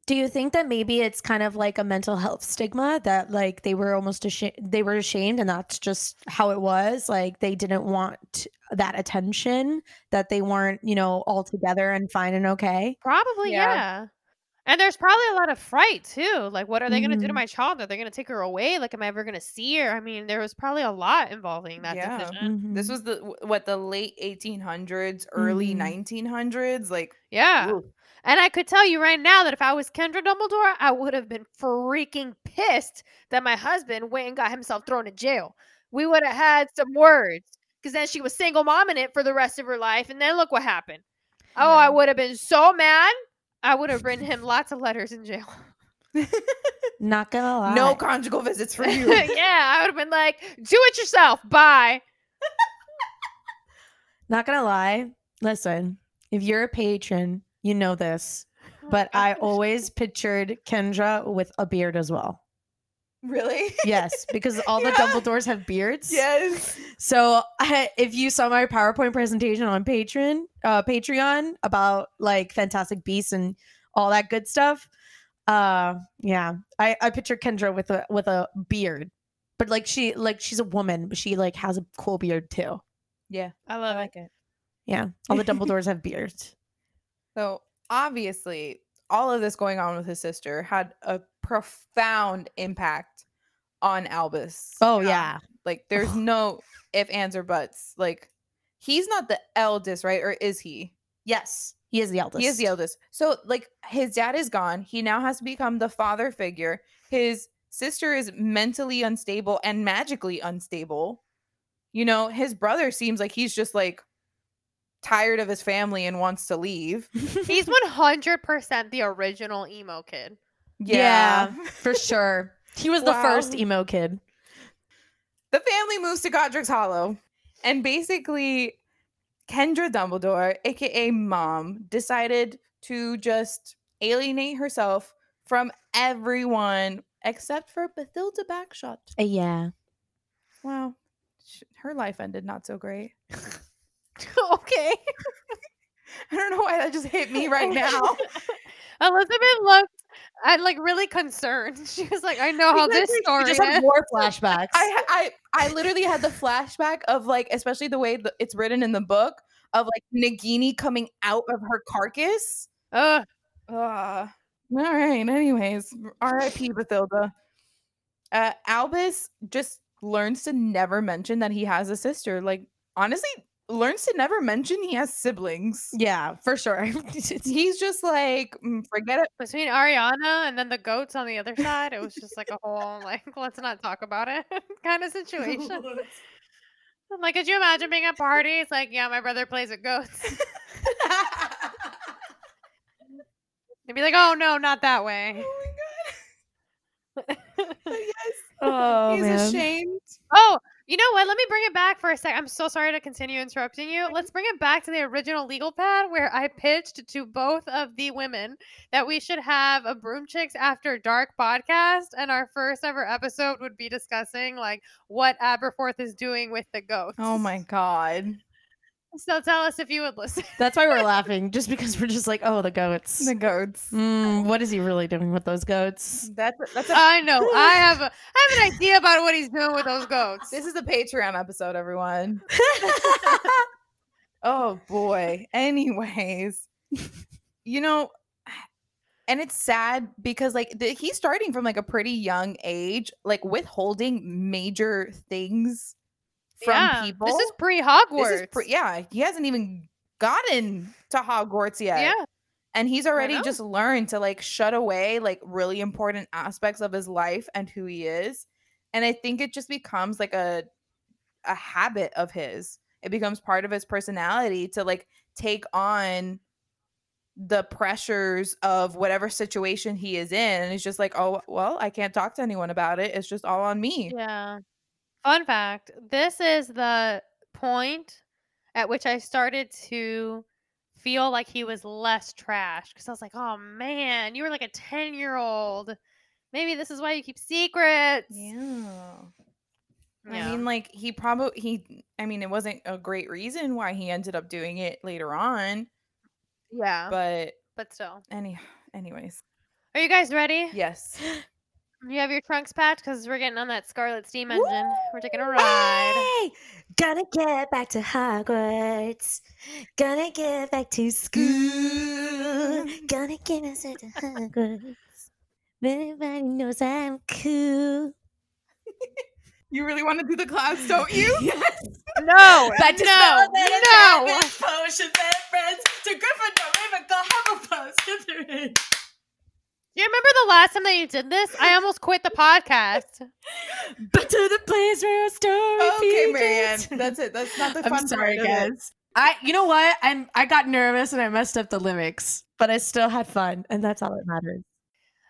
Do you think that maybe it's kind of like a mental health stigma that like they were almost ashamed they were ashamed and that's just how it was like they didn't want that attention that they weren't you know all together and fine and okay Probably, Yeah. yeah. And there's probably a lot of fright too. Like, what are they gonna do to Mhm. my child? Are they gonna take her away? Like, am I ever gonna see her? I mean, there was probably a lot involving that Yeah. decision. this Mhm. was the what the late 1800s early Mhm. 1900s like Yeah. oof. And I could tell you right now that if I was Kendra Dumbledore, I would have been freaking pissed that my husband went and got himself thrown in jail. We would have had some words because then she was single mom in it for the rest of her life. And then look what happened. Oh, I would have been so mad. I would have written him lots of letters in jail. not gonna lie no conjugal visits for you yeah, I would have been like, do it yourself. Bye. not gonna lie listen if you're a patron you know this but i always pictured kendra with a beard as well really yes because all the Yeah. dumbledores have beards yes So I, if you saw my PowerPoint presentation on Patreon, uh, Patreon about like Fantastic Beasts and all that good stuff, uh, yeah, I, I picture Kendra with a with a beard, but like she like she's a woman, but she like has a cool beard too. yeah I i love it. like it Yeah, all the Dumbledores have beards. So obviously, all of this going on with his sister had a profound impact on Albus. Oh um, yeah, Like there's no if, ands, or buts. Like he's not the eldest, right? Or is he? yes, he is the eldest. He is the eldest. So like his dad is gone. He now has to become the father figure. His sister is mentally unstable and magically unstable. You know, his brother seems like he's just like tired of his family and wants to leave. He's 100% the original emo kid. Yeah, for sure. He was the first emo kid. the family moves to Godric's Hollow. And basically, Kendra Dumbledore, aka Mom, decided to just alienate herself from everyone except for Bathilda Bagshot. Uh, yeah. Wow. Her life ended not so great. okay. I don't know why that just hit me right now. Elizabeth looked I like really concerned. She was like, I know how this story just is. more flashbacks. I, I I literally had the flashback of like, especially the way that it's written in the book of like Nagini coming out of her carcass. Ugh. Uh, all right. Anyways, R.I.P. Bathilda. Uh, Albus just learns to never mention that he has a sister. Like, honestly, learns to never mention he has siblings. yeah, for sure. He's just like, "Mm, forget it. Between Ariana and then the goats on the other side, it was just like a whole like let's not talk about it kind of situation. Like, could you imagine being at parties? Like, yeah, my brother plays with goats. They'd be like, oh no, not that way. Oh my god. But yes, oh he's man. ashamed. Oh, you know what? Let me bring it back for a sec. I'm so sorry to continue interrupting you. Mm-hmm. Let's bring it back to the original legal pad where I pitched to both of the women that we should have a Broom Chicks After Dark podcast, and our first ever episode would be discussing like what Aberforth is doing with the goats. Oh my god. So tell us if you would listen. That's why we're laughing, just because we're just like, oh, the goats. The goats. Mm, what is he really doing with those goats? That's a, that's a, I know. I have a, I have an idea about what he's doing with those goats. this is a Patreon episode, everyone. Oh boy. Anyways, you know, and it's sad because like the, he's starting from like a pretty young age, like withholding major things from yeah, people. This is pre Hogwarts. This is pre- yeah, he hasn't even gotten to Hogwarts yet. Yeah. And he's already just learned to like shut away like really important aspects of his life and who he is. And I think it just becomes like a a habit of his. It becomes part of his personality to like take on the pressures of whatever situation he is in. And he's just like, oh, well, I can't talk to anyone about it. It's just all on me. Yeah. Fun fact this is the point at which I started to feel like he was less trash because I was like, oh man, you were like a 10 year old. Maybe this is why you keep secrets. Yeah. yeah. I mean, like he probably he. I mean, it wasn't a great reason why he ended up doing it later on, yeah. But, but still. any, anyways, Are you guys ready? yes. You have your trunks packed because we're getting on that Scarlet Steam engine. We're taking a ride. Hey, gonna get back to Hogwarts. Gonna get back to school. Gonna get us to Hogwarts. Everybody knows I'm cool. You really want to do the class, don't you? No, Back to no, no. Rabbit, Potion, friends to Gryffindor, Ravenclaw, Hufflepuff, Slytherin. Do you remember the last time that you did this? I almost quit the podcast. Back to the place where our story okay, Marianne. begins. That's it. That's not the I'm fun sorry, part of it. guys. I, you know what? I'm, I got nervous and I messed up the lyrics, but I still had fun, and that's all that matters.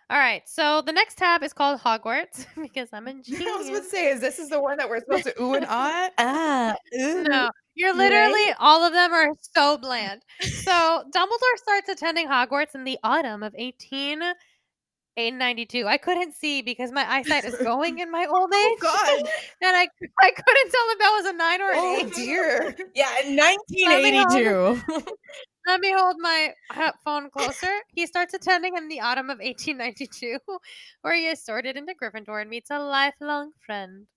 All right, so the next tab is called Hogwarts because I'm a I was genius. about to say, is this is the one that we're supposed to ooh and ah? Ah, ooh. No, you're literally all of them are so bland. So Dumbledore starts attending Hogwarts in the autumn of 1892. I couldn't see because my eyesight is going in my old age. Oh God! And I I couldn't tell if that was a nine or an Oh eight. dear! Yeah, 1982. Let me hold my uh, phone closer. He starts attending in the autumn of 1892, where he is sorted into Gryffindor and meets a lifelong friend,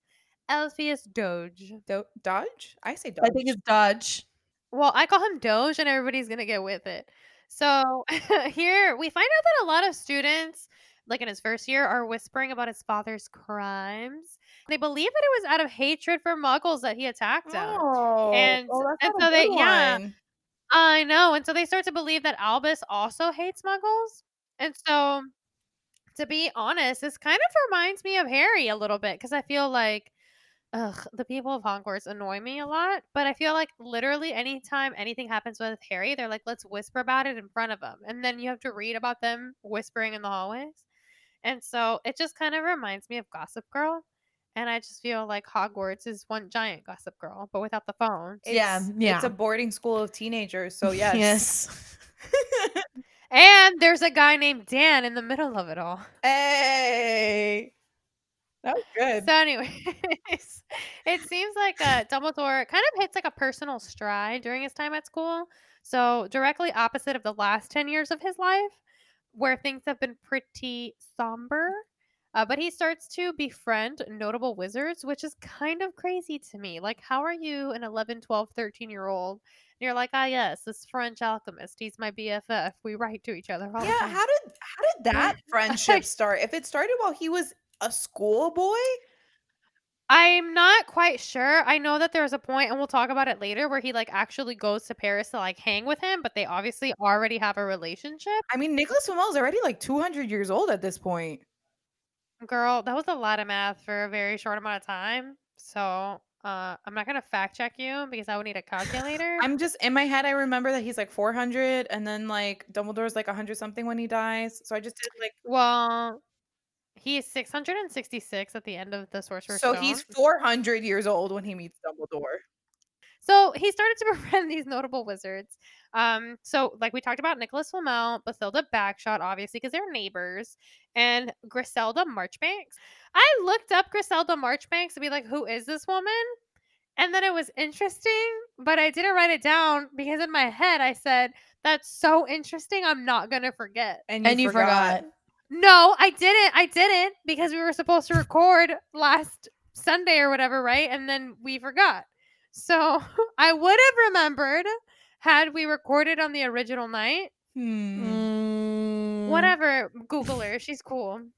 Elphias Doge. Do- Dodge? I say Dodge. I think it's Dodge. Well, I call him Doge, and everybody's gonna get with it. So here we find out that a lot of students, like in his first year, are whispering about his father's crimes. They believe that it was out of hatred for Muggles that he attacked them. Oh, And- oh, and so they- yeah. I know. And so they start to believe that Albus also hates muggles. And so, to be honest, this kind of reminds me of Harry a little bit because I feel like, ugh, the people of Hogwarts annoy me a lot. But I feel like literally anytime anything happens with Harry, they're like, let's whisper about it in front of them. And then you have to read about them whispering in the hallways. And so it just kind of reminds me of Gossip Girl. And I just feel like Hogwarts is one giant Gossip Girl, but without the phone. Yeah, It's- yeah. It's a boarding school of teenagers, so yes. Yes. And there's a guy named Dan in the middle of it all. hey, good. So, anyways, it seems like uh, Dumbledore kind of hits like a personal stride during his time at school. So, directly opposite of the last 10 years of his life, where things have been pretty somber. Uh, but he starts to befriend notable wizards, which is kind of crazy to me. Like, how are you an 11, 12, 13 year old? And you're like, ah, yes, this French alchemist. He's my BFF. We write to each other all the yeah, how did how did that friendship start? If it started while he was a schoolboy, I'm not quite sure. I know that there's a point, and we'll talk about it later, where he like actually goes to Paris to like hang with him, but they obviously already have a relationship. I mean, Nicholas Flamel's already like 200 years old at this point. Girl, that was a lot of math for a very short amount of time. So uh, I'm not gonna fact check you because I would need a calculator. I'm just in my head. I remember that he's like 400, and then like Dumbledore's like 100 something when he dies. So I just did like well, he's 666 at the end of the Sorcerer's so Stone. he's 400 years old when he meets Dumbledore. So he started to befriend these notable wizards. Um, so like we talked about Nicholas Flamel, Bathilda Bagshot, obviously, because they're neighbors, and Griselda Marchbanks. I looked up Griselda Marchbanks to be like, who is this woman? And then it was interesting, but I didn't write it down because in my head I said, That's so interesting, I'm not gonna forget. And you, and you forgot. forgot. No, I didn't. I didn't because we were supposed to record last Sunday or whatever, right? And then we forgot. So I would have remembered had we recorded on the original night. Hmm. Mm. Whatever, Google her. She's cool.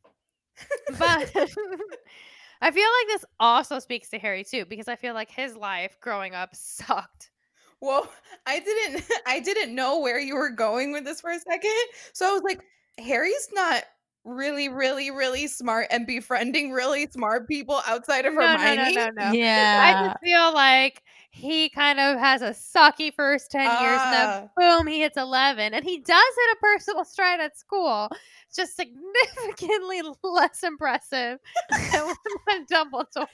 But I feel like this also speaks to Harry too, because I feel like his life growing up sucked. Well, I didn't I didn't know where you were going with this for a second. So I was like, Harry's not really, really, really smart and befriending really smart people outside of No, no, no, Hermione. no, no. I just feel like he kind of has a sucky first 10 years and then ah. boom, he hits 11. And he does hit a personal stride at school. Just significantly less impressive than Dumbledore.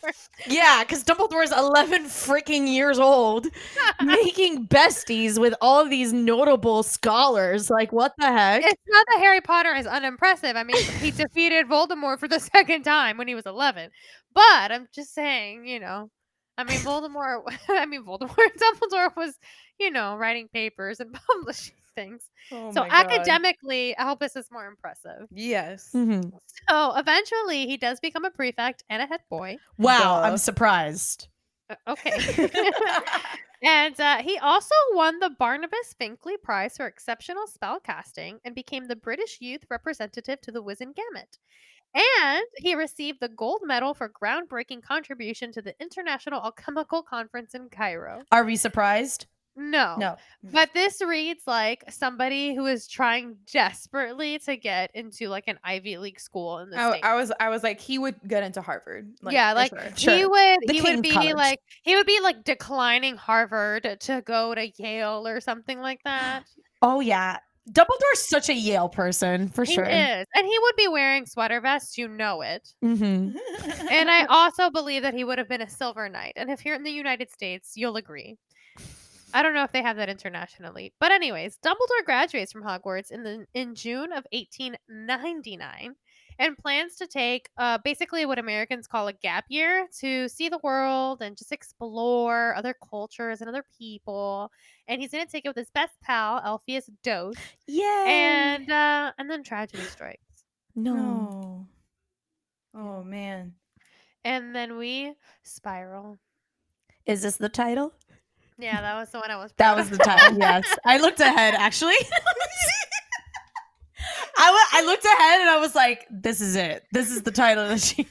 Yeah, because Dumbledore's 11 freaking years old, making besties with all of these notable scholars. Like, what the heck? It's not that Harry Potter is unimpressive. I mean, he defeated Voldemort for the second time when he was 11. But I'm just saying, you know, I mean, Voldemort, I mean, Voldemort, Dumbledore was, you know, writing papers and publishing things. Oh so my God. academically, Albus is more impressive. Yes. Mhm. So eventually, he does become a prefect and a head boy. Wow, Duh. I'm surprised. Uh, okay. and uh, he also won the Barnabas Finkley Prize for exceptional spell casting and became the British youth representative to the Wizengamot. And he received the gold medal for groundbreaking contribution to the International Alchemical Conference in Cairo. Are we surprised? No. No. But this reads like somebody who is trying desperately to get into like an Ivy League school in the oh, I, States. I was I was like he would get into Harvard. Like, yeah, like sure. he Sure. would The he would be College. like he would be like declining Harvard to go to Yale or something like that. Oh, yeah. Dumbledore's such a Yale person, for he sure. is. And he would be wearing sweater vests, you know it. Mm-hmm. And I also believe that he would have been a silver knight. And if you're in the United States, you'll agree. I don't know if they have that internationally. But anyways, Dumbledore graduates from Hogwarts in the in June of 1899 and plans to take uh, basically what Americans call a gap year to see the world and just explore other cultures and other people. And he's going to take it with his best pal, Elphias Doge. Yay. And uh, and then tragedy strikes. no. no. Oh man. And then we spiral. Is this the title? Yeah, that was the one I was. That was the title. Yes, I looked ahead actually. I I looked ahead and I was like, "This is it. This is the title." of the she.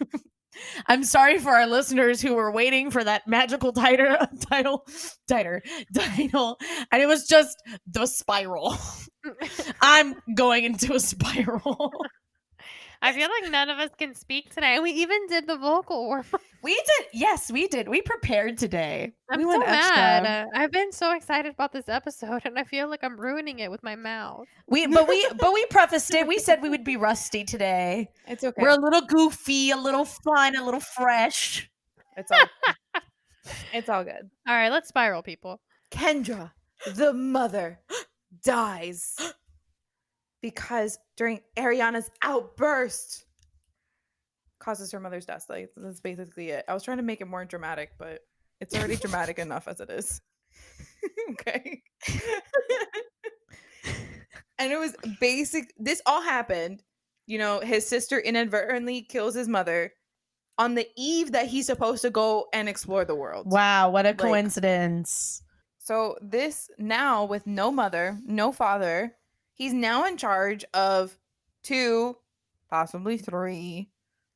I'm sorry for our listeners who were waiting for that magical title, title, title, title, and it was just the spiral. I'm going into a spiral. I feel like none of us can speak tonight. We even did the vocal warm. We did, yes, we did. We prepared today. I'm we so went extra. mad. Uh, I've been so excited about this episode, and I feel like I'm ruining it with my mouth. We, but we, but we prefaced it. We said we would be rusty today. It's okay. We're a little goofy, a little fun, a little fresh. it's all. it's all good. All right, let's spiral, people. Kendra, the mother, dies because during Ariana's outburst causes her mother's death. Like that's basically it. I was trying to make it more dramatic, but it's already dramatic enough as it is. okay. and it was basic this all happened. You know, his sister inadvertently kills his mother on the eve that he's supposed to go and explore the world. Wow, what a Like- coincidence. So this now with no mother, no father, he's now in charge of two, possibly three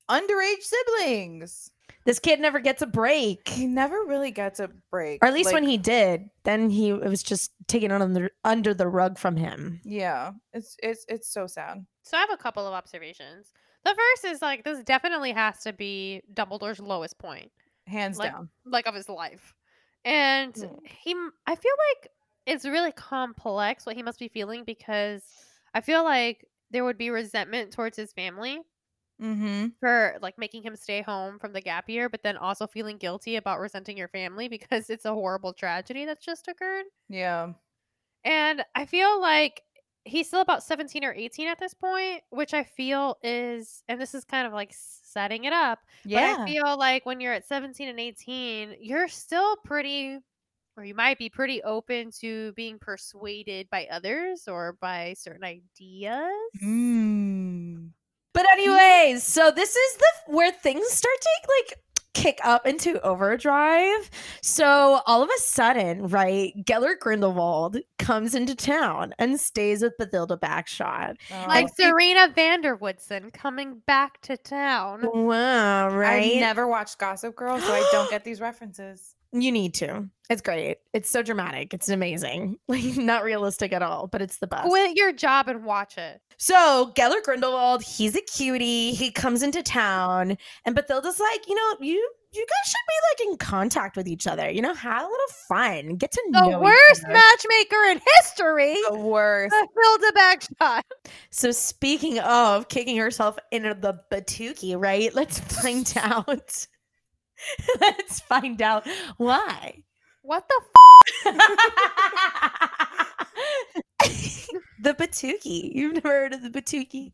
underage siblings. This kid never gets a break. He never really gets a break. Or at least when he did, then he it was just taken under under the rug from him. Yeah. It's it's it's so sad. So I have a couple of observations. The first is like this definitely has to be Dumbledore's lowest point, Hands Like- down. like of his life, and Mm. he. I feel like it's really complex what he must be feeling because I feel like there would be resentment towards his family Mm-hmm. for like making him stay home from the gap year, but then also feeling guilty about resenting your family because it's a horrible tragedy that's just occurred. Yeah. And I feel like he's still about 17 or 18 at this point, which I feel is, and this is kind of like setting it up. But I feel like when you're at 17 and 18, you're still pretty, or you might be pretty open to being persuaded by others or by certain ideas. Mm. But anyways, so this is the where things start to like kick up into overdrive. So all of a sudden, right, Gellert Grindelwald comes into town and stays with Bathilda Bagshot. Like Oh, Serena van der Woodsen coming back to town. Wow, right? I've never watched Gossip Girl, so I don't get these references. You need to. It's great. It's so dramatic. It's amazing. Like not realistic at all, but it's the best. Quit your job and watch it. So Gellert Grindelwald, he's a cutie. He comes into town, and Bathilda's like, you know, you you guys should be like in contact with each other. You know, have a little fun, get to know The worst matchmaker in history. The worst. Hilda Bagshot. So speaking of kicking herself into the batuki, right? Let's find out. Let's find out why. What the f- the Batuki. You've never heard of the Batuki?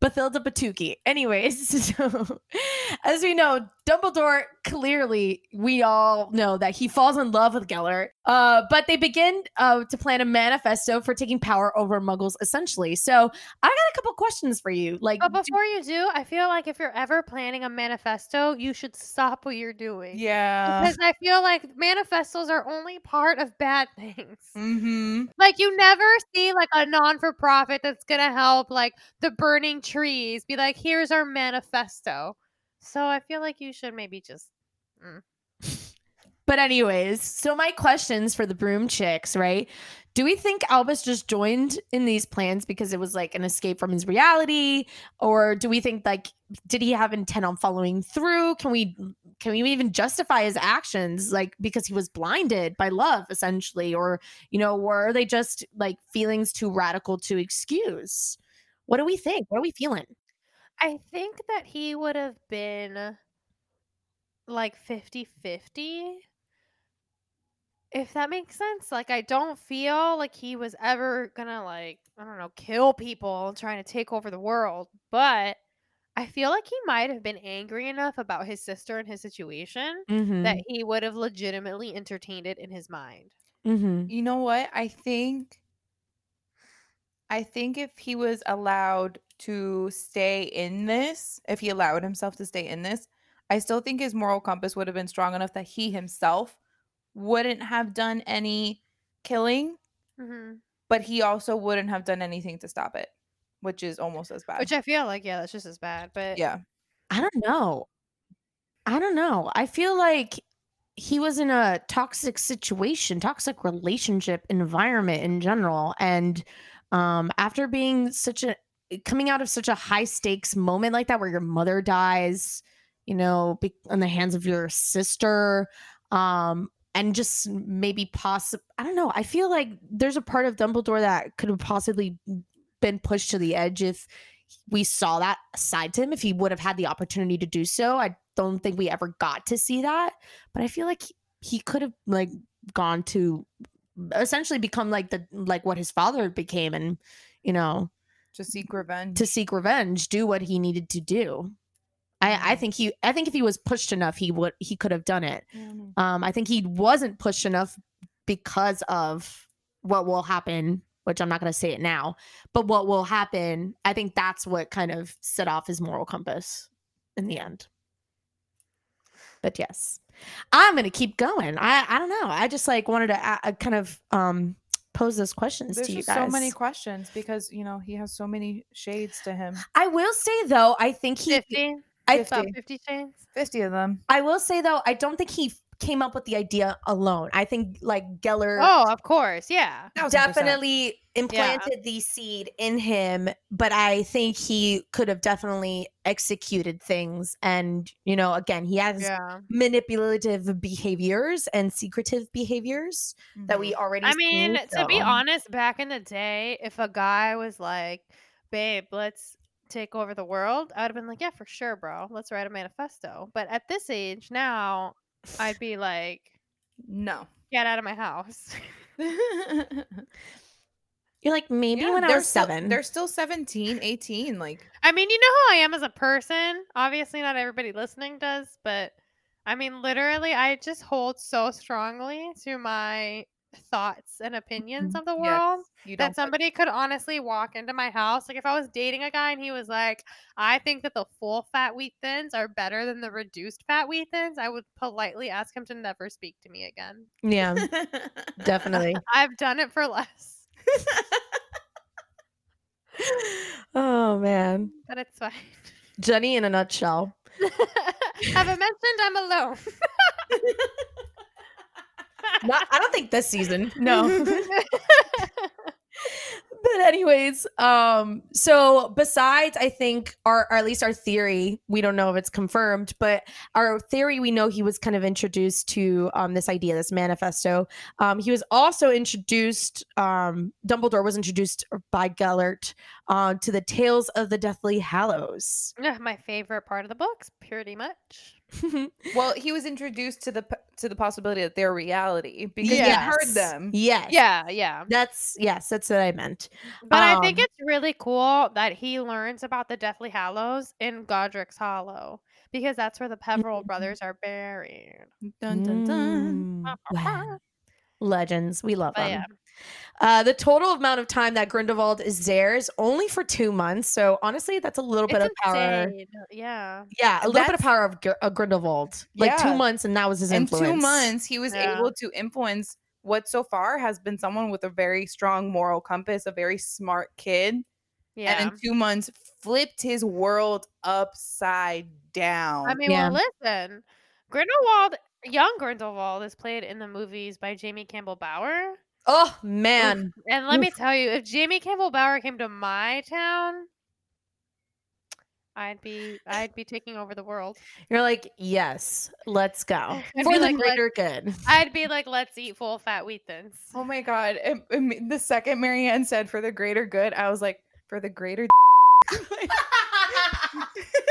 Bathilda Batuki. Anyways, so as we know, Dumbledore clearly, we all know that he falls in love with Gellert. Uh, but they begin uh, to plan a manifesto for taking power over Muggles, essentially. So I got a couple questions for you. Like, But do- before you do, I feel like if you're ever planning a manifesto, you should stop what you're doing. Yeah. Because I feel like manifestos are only part of bad things. Mm-hmm. Like you never see like a non for profit that's gonna help like the burning trees be like, here's our manifesto. So I feel like you should maybe just mm. But anyways, so my questions for the broom chicks, right? Do we think Albus just joined in these plans because it was like an escape from his reality, or do we think like did he have intent on following through? Can we can we even justify his actions like because he was blinded by love essentially, or you know, were they just like feelings too radical to excuse? What do we think? What are we feeling? I think that he would have been like 50 50. If that makes sense. Like, I don't feel like he was ever gonna, like, I don't know, kill people trying to take over the world. But I feel like he might have been angry enough about his sister and his situation Mm-hmm. that he would have legitimately entertained it in his mind. mm-hmm. You know what? I think I think if he was allowed to stay in this, if he allowed himself to stay in this, I still think his moral compass would have been strong enough that he himself wouldn't have done any killing, hmm but he also wouldn't have done anything to stop it, which is almost as bad. Which I feel like, yeah, that's just as bad. But yeah. I don't know. I don't know. I feel like he was in a toxic situation, toxic relationship environment in general. And um after being such a coming out of such a high stakes moment like that where your mother dies, you know, be, in the hands of your sister, um and just maybe possible I don't know. I feel like there's a part of Dumbledore that could have possibly been pushed to the edge if we saw that side to him if he would have had the opportunity to do so. I don't think we ever got to see that, but I feel like he, he could have like gone to essentially become like the like what his father became and you know To seek revenge. to seek revenge, do what he needed to do. I I think he I think if he was pushed enough he would he could have done it. Um I think he wasn't pushed enough because of what will happen which I'm not going to say it now, but what will happen, I think that's what kind of set off his moral compass in the end. But yes, I'm going to keep going. I I don't know. I just like wanted to uh, kind of um pose those questions There's to you guys. so many questions because you know he has so many shades to him. I will say though, I think he 50? I 50. 50 shades? Fifty of them. I will say though, I don't think he f- came up with the idea alone. I think like Geller Oh, of course. Yeah. Thousand percent. definitely implanted the seed in him, but I think he could have definitely executed things. And, you know, again, he has Yeah. manipulative behaviors and secretive behaviors that we mm-hmm. already I mean, seen, to be honest, back in the day, if a guy was like, babe, let's take over the world, I would have been like, yeah, for sure, bro. Let's write a manifesto. But at this age now, I'd be like, no. get out of my house. You're like, maybe Yeah, when I they're was still- seven. They're still 17, 18. Like, I mean, you know how I am as a person. Obviously, not everybody listening does, but I mean, literally, I just hold so strongly to my thoughts and opinions mm-hmm. of the world. yes, that somebody could honestly walk into my house. Like if I was dating a guy and he was like, I think that the full fat wheat thins are better than the reduced fat wheat thins, I would politely ask him to never speak to me again. yeah, definitely. I've done it for less, oh man. but it's fine. Jenny in a nutshell. Haven't mentioned I'm alone. Not, I don't think this season. No. but anyways, um, so besides, I think our, or at least our theory, we don't know if it's confirmed, but our theory, we know he was kind of introduced to um this idea, this manifesto. Um, he was also introduced, um, Dumbledore was introduced by Gellert uh, to the Tales of the Deathly Hallows. Ugh, My favorite part of the books, pretty much. well, he was introduced to the to the possibility that they're reality because he Yes. heard them. Yes. Yeah, yeah. That's yes, that's what I meant. But I think Um, it's really cool that he learns about the Deathly Hallows in Godric's Hollow because that's where the Peverell Mhm. brothers are buried. Dun dun dun. Mm, wow. Legends. We love But them. yeah, Uh, the total amount of time that Grindelwald is there is only for two months. So honestly, that's a little bit it's of power. insane. Yeah. Yeah, a little bit of power of, Gr- of Grindelwald. Like two months, and that was his In influence. two months, he was Yeah. able to influence what so far has been someone with a very strong moral compass, a very smart kid. Yeah. And in two months, flipped his world upside down. I mean, Yeah. well, listen, Grindelwald, young Grindelwald, is played in the movies by Jamie Campbell Bower. Oh man, And let me tell you, if Jamie Campbell Bower came to my town, I'd be I'd be taking over the world. you're like yes, let's go I'd for the like, greater good. I'd be like, let's eat full fat wheat thins. oh my God. It- it the second Marianne said for the greater good, I was like, for the greater.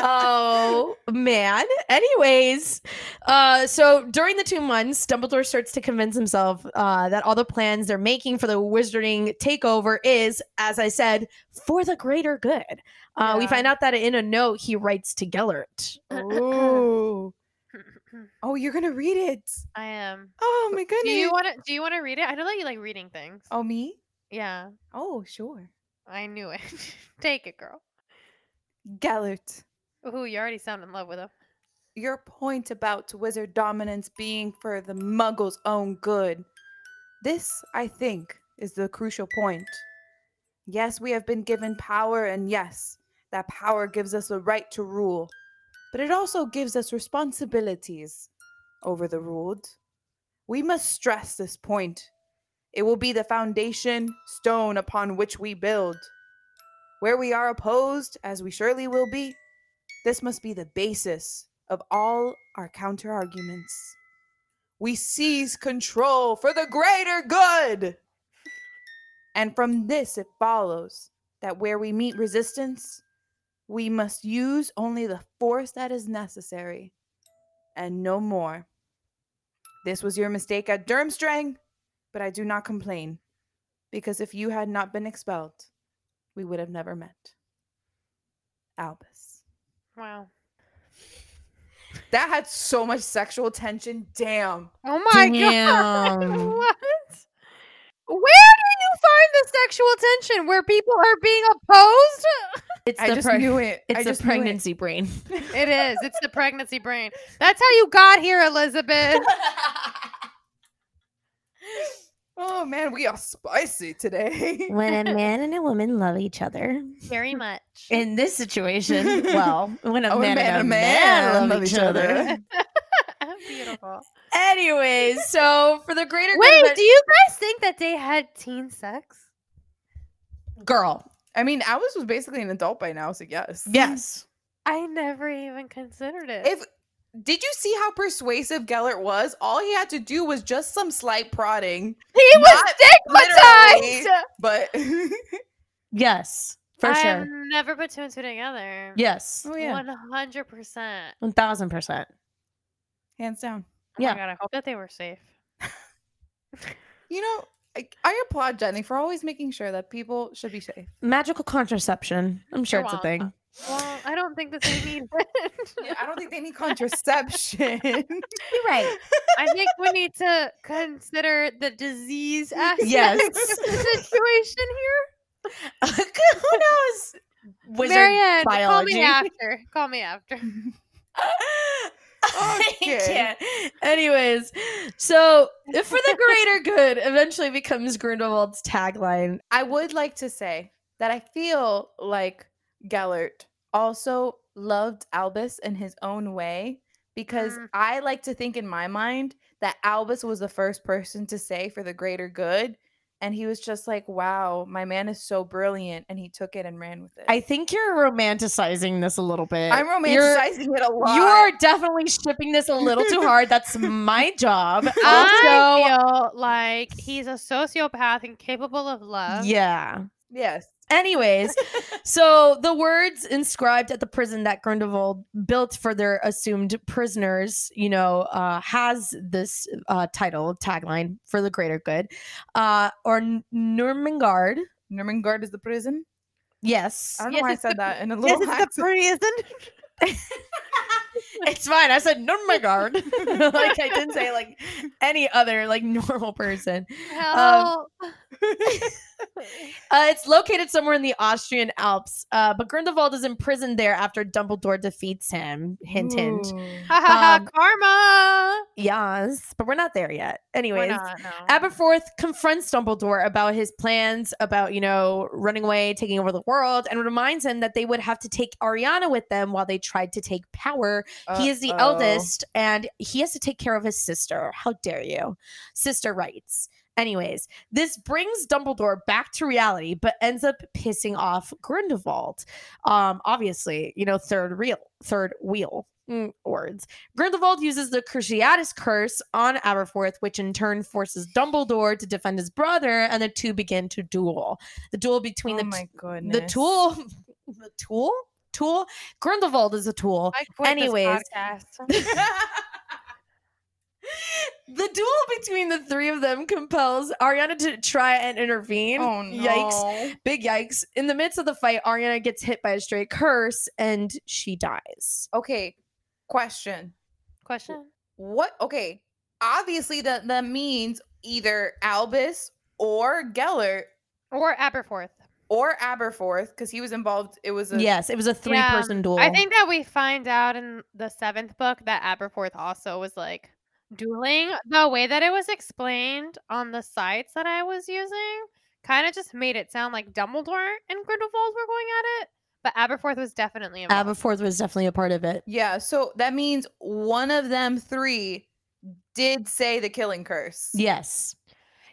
oh man. Anyways, uh, so during the two months, Dumbledore starts to convince himself uh, that all the plans they're making for the Wizarding takeover is, as I said, for the greater good. Uh, We find out that in a note he writes to Gellert. oh. oh, you're going to read it. I am. Oh my goodness. Do you want to? Do you want to read it? I don't know that you like reading things. oh, me? Yeah, Oh, sure. I knew it. Take it, girl. Gellert. Ooh, you already sound in love with him. your point about wizard dominance being for the muggle's own good. This, I think, is the crucial point. Yes, we have been given power, and yes, that power gives us the right to rule, but it also gives us responsibilities over the ruled. We must stress this point. It will be the foundation stone upon which we build. Where we are opposed, as we surely will be, this must be the basis of all our counter arguments. We seize control for the greater good. And from this, it follows that where we meet resistance, we must use only the force that is necessary and no more. This was your mistake at Durmstrang, but I do not complain, because if you had not been expelled, we would have never met. Albus. Wow. That had so much sexual tension. Damn. Oh my god. What? Where do you find the sexual tension where people are being opposed? It's I the just preg- knew it. It's I the just knew it. pregnancy brain. It is. It's the pregnancy brain. That's how you got here, Elizabeth. Oh man, we are spicy today. When a man and a woman love each other. Very much. In this situation, well, when a Oh, man and a man, love each other. Beautiful. Anyways, so for the greater Wait, of it- do you guys think that they had teen sex? girl, I mean, Albus was basically an adult by now, so yes. yes. I never even considered it. If did you see how persuasive Gellert was? All he had to do was just some slight prodding, he was not stigmatized. but Yes, for I've sure. never put two and two together. Yes, oh yeah, One hundred percent. one thousand percent. hands down. Oh Yeah. my god, I hope that they were safe. You know, I, I applaud Jenny for always making sure that people should be safe. Magical contraception. I'm sure You're it's a thing. Well, I don't think that they need. Yeah, I don't think they need contraception. You're right. I think we need to consider the disease aspect Yes. of the situation here. Who knows? Wizard Marianne, call me after. Call me after. I Okay. can't. Anyways, so for the greater good eventually becomes Grindelwald's tagline. I would like to say that I feel like Gellert also loved Albus in his own way because Mm. I like to think in my mind that Albus was the first person to say for the greater good. And he was just like, wow, my man is so brilliant. And he took it and ran with it. I think you're romanticizing this a little bit. I'm You're- romanticizing it a lot. You are definitely shipping this a little too hard. That's my job. Also, I feel like he's a sociopath and capable of love. yeah. Yes. Anyways, so the words inscribed at the prison that Grindelwald built for their assumed prisoners, you know, uh, has this uh, title tagline for the greater good, uh, or Nurmengard. Nurmengard is the prison. Yes, I don't know Yes, why I said the- that in a Yes, little it's accent. the prison. it's fine. I said Nurmengard, like I didn't say like any other like normal person. Help. Uh, it's located somewhere in the Austrian Alps, uh, but Grindelwald is imprisoned there after Dumbledore defeats him. Hint, hint. Ooh. Ha ha ha, um, karma. Yes, but we're not there yet. Anyways, not, no. Aberforth confronts Dumbledore about his plans about, you know, running away, taking over the world, and reminds him that they would have to take Ariana with them while they tried to take power. He is the eldest, and he has to take care of his sister. How dare you? Sister writes. Anyways, this brings Dumbledore back to reality, but ends up pissing off Grindelwald. Um, obviously, you know, third real, third wheel. Mm, words. Grindelwald uses the Cruciatus curse on Aberforth, which in turn forces Dumbledore to defend his brother, and the two begin to duel. The duel between oh the my goodness. the tool, the tool, tool. Grindelwald is a tool. I quit this Anyways. the duel between the three of them compels Ariana to try and intervene. Oh no. Yikes. Big yikes. In the midst of the fight, Ariana gets hit by a stray curse and she dies. Okay. Question. Question. What okay. Obviously that that means either Albus or Gellert. Or Aberforth. Or Aberforth because he was involved. It was a yes, it was a three Yeah, person duel. I think that we find out in the seventh book that Aberforth also was like dueling. The way that it was explained on the sites that I was using kind of just made it sound like Dumbledore and Grindelwald were going at it, but Aberforth was definitely involved. Aberforth was definitely a part of it. yeah. So that means one of them three did say the killing curse. Yes.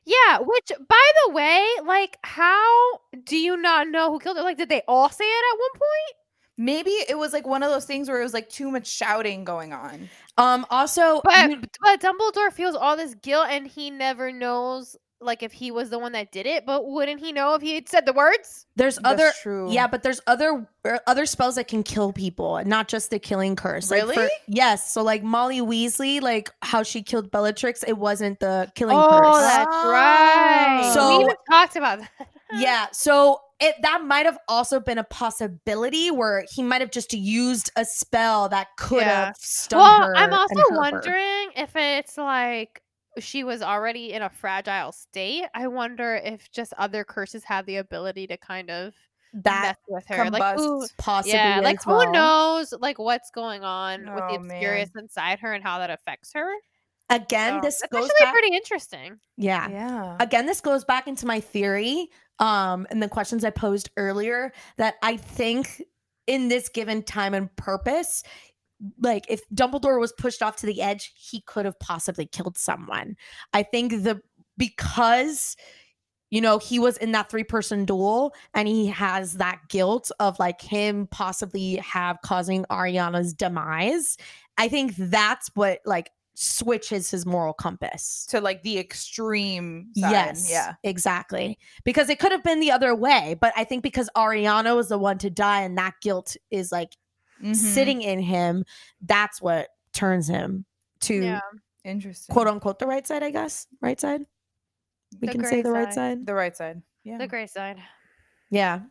Yeah, which by the way, like how do you not know who killed it? Like did they all say it at one point? Maybe it was like one of those things where it was like too much shouting going on. Um. Also, But you- but Dumbledore feels all this guilt and he never knows like if he was the one that did it, but wouldn't he know if he had said the words? there's That's other. true. Yeah, but there's other er, other spells that can kill people, not just the killing curse. Like, for- Really? yes. So like Molly Weasley, like how she killed Bellatrix, it wasn't the killing oh, curse. that's right. So- we even talked about that. yeah. So it that might have also been a possibility where he might have just used a spell that could Yeah. have stunned Well, her. I'm also hurt her. wondering if it's like she was already in a fragile state. I wonder if just other curses have the ability to kind of that mess with her. Like, who, possibly. yeah, like as who knows like what's going on with the Oh, man. obscurus inside her and how that affects her. Again, Oh, this That's goes actually back. pretty interesting. yeah. Yeah. again this goes back into my theory um and the questions i posed earlier that i think in this given time and purpose like if dumbledore was pushed off to the edge he could have possibly killed someone i think the because you know he was in that three person duel and he has that guilt of like him possibly have causing ariana's demise i think that's what like switches his moral compass to like the extreme side. Yes. Yeah. Exactly. Because it could have been the other way, but I think because Ariana was the one to die and that guilt is like Mhm. sitting in him, that's what turns him to Yeah. Interesting. quote unquote the right side, I guess. Right side. We The can say gray the right side. side. The right side. Yeah. The gray side. Yeah.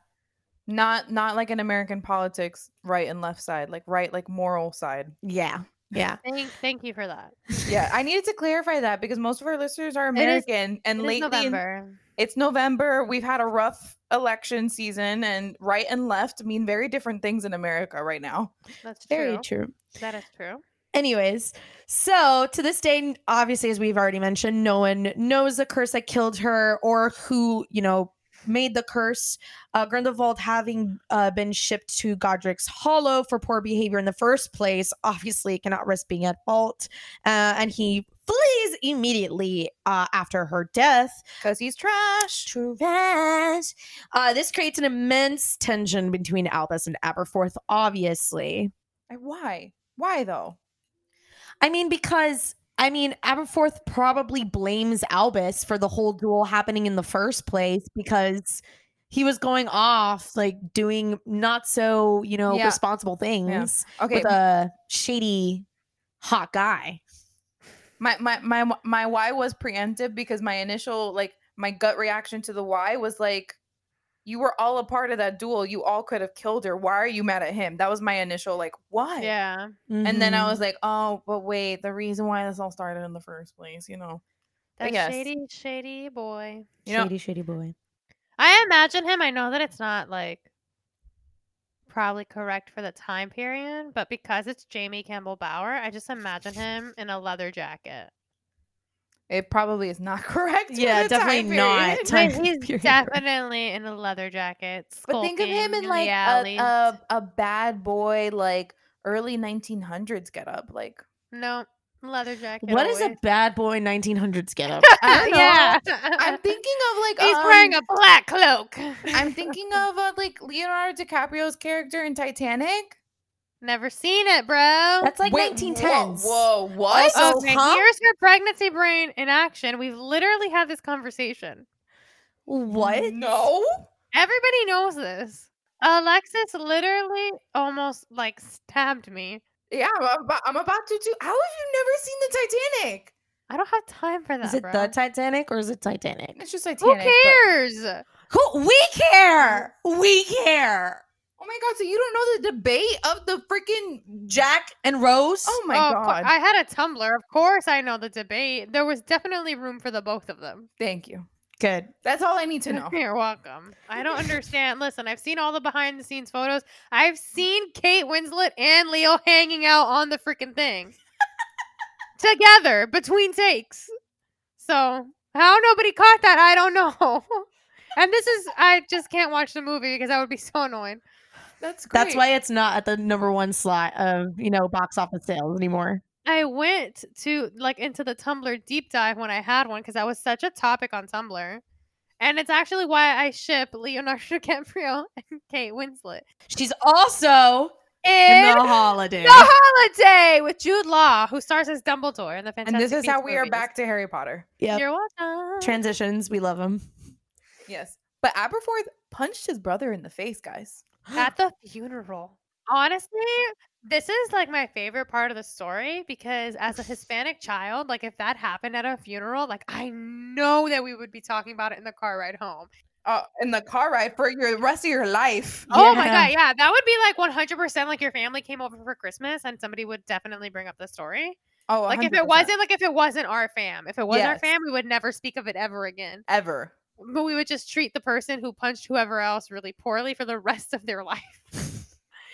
not not like in American politics, right and left side, like right like moral side. Yeah. Yeah. Thank, thank you for that. Yeah, I needed to clarify that because most of our listeners are is- American, and late lately in- November. It's November. We've had a rough election season, and right and left mean very different things in America right now. That's Very true. true. That is true. Anyways, so to this day, obviously, as we've already mentioned, no one knows the curse that killed her or who, you know, made the curse. Uh, Grindelwald having uh, been shipped to Godric's Hollow for poor behavior in the first place, obviously cannot risk being at fault. Uh, and he flees immediately uh, after her death. Because he's trash. Trash. Uh, this creates an immense tension between Albus and Aberforth, obviously. Why? Why though? I mean, because I mean, Aberforth probably blames Albus for the whole duel happening in the first place because he was going off like doing not so, you know, Yeah. responsible things Okay, with a shady hot guy. my my my my why was preemptive because my initial like my gut reaction to the why was like you were all a part of that duel you all could have killed her why are you mad at him that was my initial like why Yeah. and then i was mm-hmm. like oh but wait the reason why this all started in the first place you know That yes. shady, shady boy. you know shady, shady boy. I imagine him. I know that it's not like probably correct for the time period, but because it's Jamie Campbell Bower, I just imagine him in a leather jacket. It probably is not correct Yeah, the definitely time not. period. Time But he's period. definitely in a leather jacket. but think of him skulking in like a, a a bad boy like early 1900s get up like no leather jacket. What is a bad boy 1900s get up? I don't know. yeah, i'm thinking of like he's wearing um, a black cloak. I'm thinking of uh, like Leonardo DiCaprio's character in Titanic. Never seen it, bro. That's like Wait, 1910s. Whoa, whoa what? Also- oh, okay, huh? here's your pregnancy brain in action. We've literally had this conversation. What? No. Everybody knows this. Alexis literally almost like stabbed me. Yeah, I'm about, I'm about to do. How have you never seen the Titanic? I don't have time for that. Is it bro. the Titanic or is it Titanic? It's just Titanic. Who but- cares? Who we care. We care. Oh my god! So you don't know the debate of the freaking Jack and Rose. Oh my Oh, of cour- god! I had a Tumblr. Of course, I know the debate. There was definitely room for the both of them. Thank you. Good. That's all I need to know. You're welcome. I don't understand. Listen, I've seen all the behind the scenes photos. I've seen Kate Winslet and Leo hanging out on the freaking thing together between takes. So, how nobody caught that, I don't know. and this is, I just can't watch the movie because I would be so annoyed. That's great. That's why it's not at the number one slot of you know box office sales anymore. I went to like into the Tumblr deep dive when I had one because that was such a topic on Tumblr. And it's actually why I ship Leonardo DiCaprio and Kate Winslet. She's also In in the holiday. The Holiday with Jude Law, who stars as Dumbledore in the Fantastic and this is how Beasts we are back to Harry Potter. Yep. You're welcome. Transitions. We love them. Yes. But Aberforth punched his brother in the face, guys. At the funeral. Honestly, this is like my favorite part of the story because as a Hispanic child, like if that happened at a funeral, like I know that we would be talking about it in the car ride home. Uh, in the car ride for your rest of your life. Oh my god, yeah, that would be like 100% like your family came over for Christmas and somebody would definitely bring up the story. Oh, Like if 100%. it wasn't like if it wasn't our fam, if it was our fam, we would never speak of it ever again. ever. But we would just treat the person who punched whoever else really poorly for the rest of their life.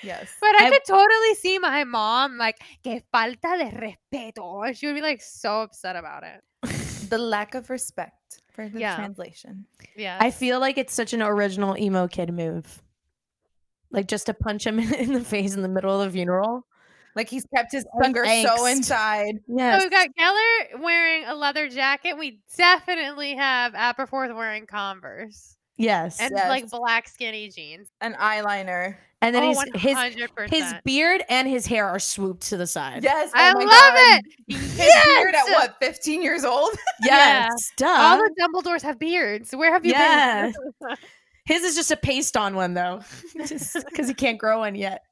Yes. But I, I- could totally see my mom like, que falta de respeto. And she would be like so upset about it. the lack of respect for the Yeah. translation. Yeah. I feel like it's such an original emo kid move. Like just to punch him in the face in the middle of the funeral. Like he's kept his Such anger so inside. inside. So we've got Geller wearing a leather jacket. We definitely have Aberforth wearing Converse yes. and Yes. like black skinny jeans. An eyeliner. And then oh, his his 100%. his beard and his hair are swooped to the side. Yes. Oh I oh my love God. it. His Yes! beard at what, 15 years old? Yes. Duh. All the Dumbledores have beards. Where have you Yeah. been? His is just a paste on one though. just because he can't grow one yet.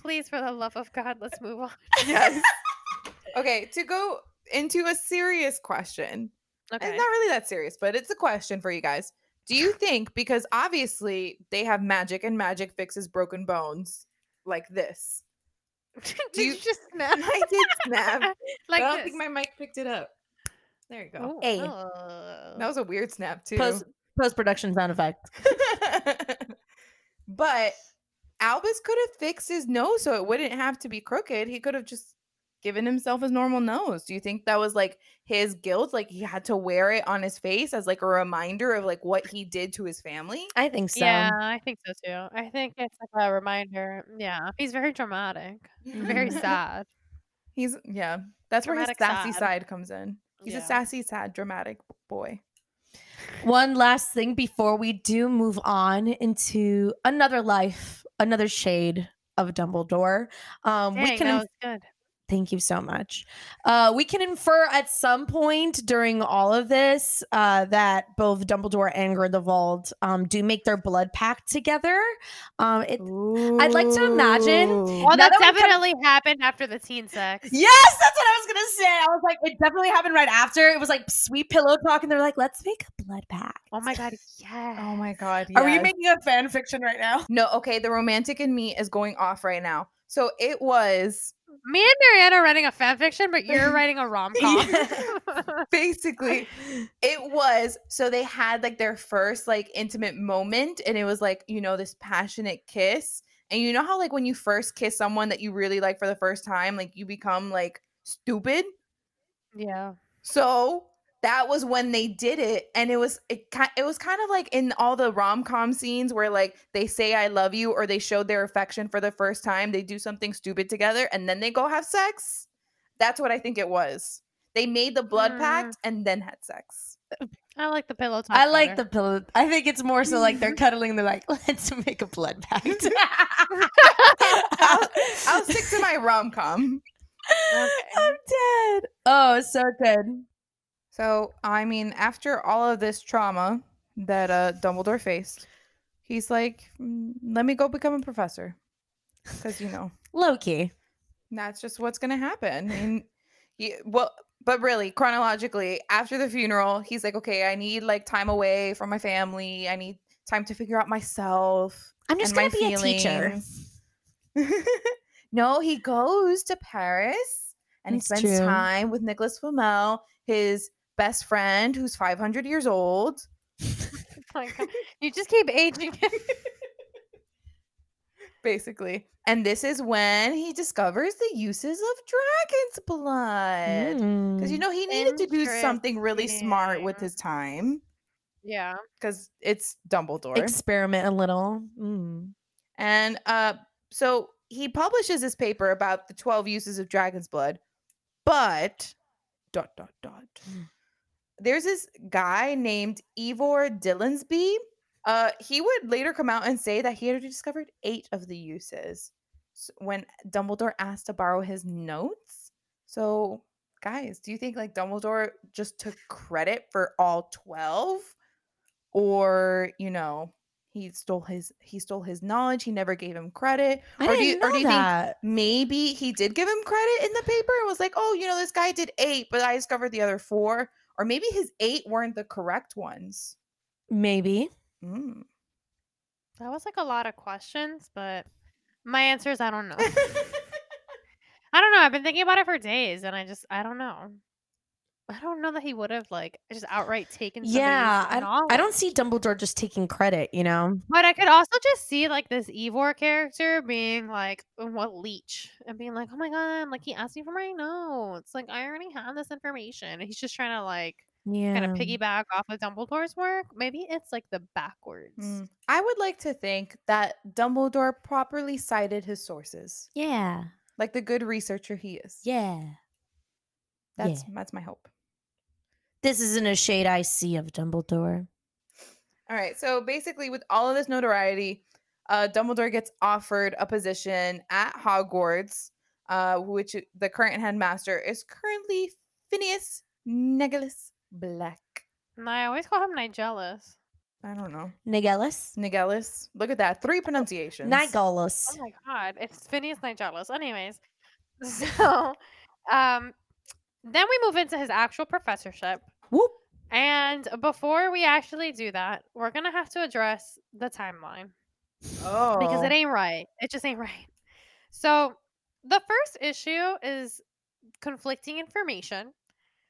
Please, for the love of God, let's move on. yes. okay, to go into a serious question. Okay. It's not really that serious, but it's a question for you guys. Do you think because obviously they have magic and magic fixes broken bones like this? Did Do you, you- just snap? I did snap. like I don't this. think my mic picked it up. There you go. Oh, Hey. oh. That was a weird snap too. Post post production sound effect. but Albus could have fixed his nose so it wouldn't have to be crooked. He could have just given himself his normal nose. Do you think that was like his guilt? Like he had to wear it on his face as like a reminder of like what he did to his family? I think so. Yeah, I think so too. I think it's like a reminder. Yeah, he's very dramatic, very sad. He's yeah. That's where his sassy sad. side comes in. He's a sassy, sad, dramatic boy. One last thing before we do move on into another life, another shade of Dumbledore. Um, we can that was good. Thank you so much. Uh, we can infer at some point during all of this uh, that both Dumbledore and Grindelwald um, do make their blood pact together. Um, it, I'd like to imagine- Well, that that we come- definitely happened after the teen sex. yes, that's what I was gonna say. I was like, it definitely happened right after. It was like sweet pillow talk, and they're like, let's make a blood pact. Oh my god, yeah. Oh my god. Are we making a fan fiction right now? No, okay, the romantic in me is going off right now. So it was Me and Marianne are writing a fan fiction, but you're writing a rom com. basically it was so they had like their first like intimate moment and it was like you know this passionate kiss and you know how like when you first kiss someone that you really like for the first time like you become like stupid yeah. so that was when they did it and it was it kind it was kind of like in all the rom-com scenes where like they say i love you or they showed their affection for the first time they do something stupid together and then they go have sex that's what i think it was they made the blood hmm. pact and then had sex I like the pillow talk. I like the pillow. I think it's more so like they're cuddling. They're like, let's make a blood pact. I'll, I'll stick to my rom-com I'm dead. Oh, so good. So i mean after all of this trauma that uh dumbledore faced he's like "Mm, let me go become a professor because you know Loki. that's just what's gonna happen. And he, well, but really, chronologically, after the funeral, he's like, okay, I need like time away from my family. I need time to figure out myself. I'm just gonna my be a teacher. no, he goes to Paris and That's he spends true. time with Nicholas Flamel, his best friend who's 500 years old. my You just keep aging him. basically. And this is when he discovers the uses of dragon's blood. Because you Mm. know he needed to do something really smart with his time. yeah. Because it's Dumbledore. experiment a little. Mm. and uh so he publishes this paper about the 12 uses of dragon's blood. But dot dot dot. There's this guy named Ivor Dillonsby. Uh, he would later come out and say that he had discovered eight of the uses when Dumbledore asked to borrow his notes. So, guys, do you think like Dumbledore just took credit for all 12 or, you know, he stole his he stole his knowledge, he never gave him credit? I Or do you- know or do you think. Maybe he did give him credit in the paper and was like, "Oh, you know, this guy did 8, but I discovered the other 4." Or maybe his 8 weren't the correct ones. Maybe. Mm. That was like a lot of questions, but my answer is I don't know. I don't know. I've been thinking about it for days, and I just I don't know. I don't know that he would have like just outright taken. Yeah, I, I don't see Dumbledore just taking credit. You know. But I could also just see like this Ivor character being like what leech and being like, oh my god, like he asked me for my notes. Like I already have this information. And he's just trying to like Yeah. kind of piggyback off of Dumbledore's work. Maybe it's like the backwards. Mm. I would like to think that Dumbledore properly cited his sources, Yeah. like the good researcher he is. Yeah. That's that's my hope. This isn't a shade I see of Dumbledore. All right. So basically, with all of this notoriety, uh, Dumbledore gets offered a position at Hogwarts, uh, which the current headmaster is currently Phineas Nicholas Black. And I always call him Nigelus. I don't know. Nigellus? Nigelis. Look at that. Three pronunciations. Nigellus. Oh my god, it's Phineas Nigelus. Anyways, so um, then we move into his actual professorship. Whoop. And before we actually do that, we're gonna have to address the timeline Oh. because it oh. ain't right. It just ain't right. So the first issue is conflicting information.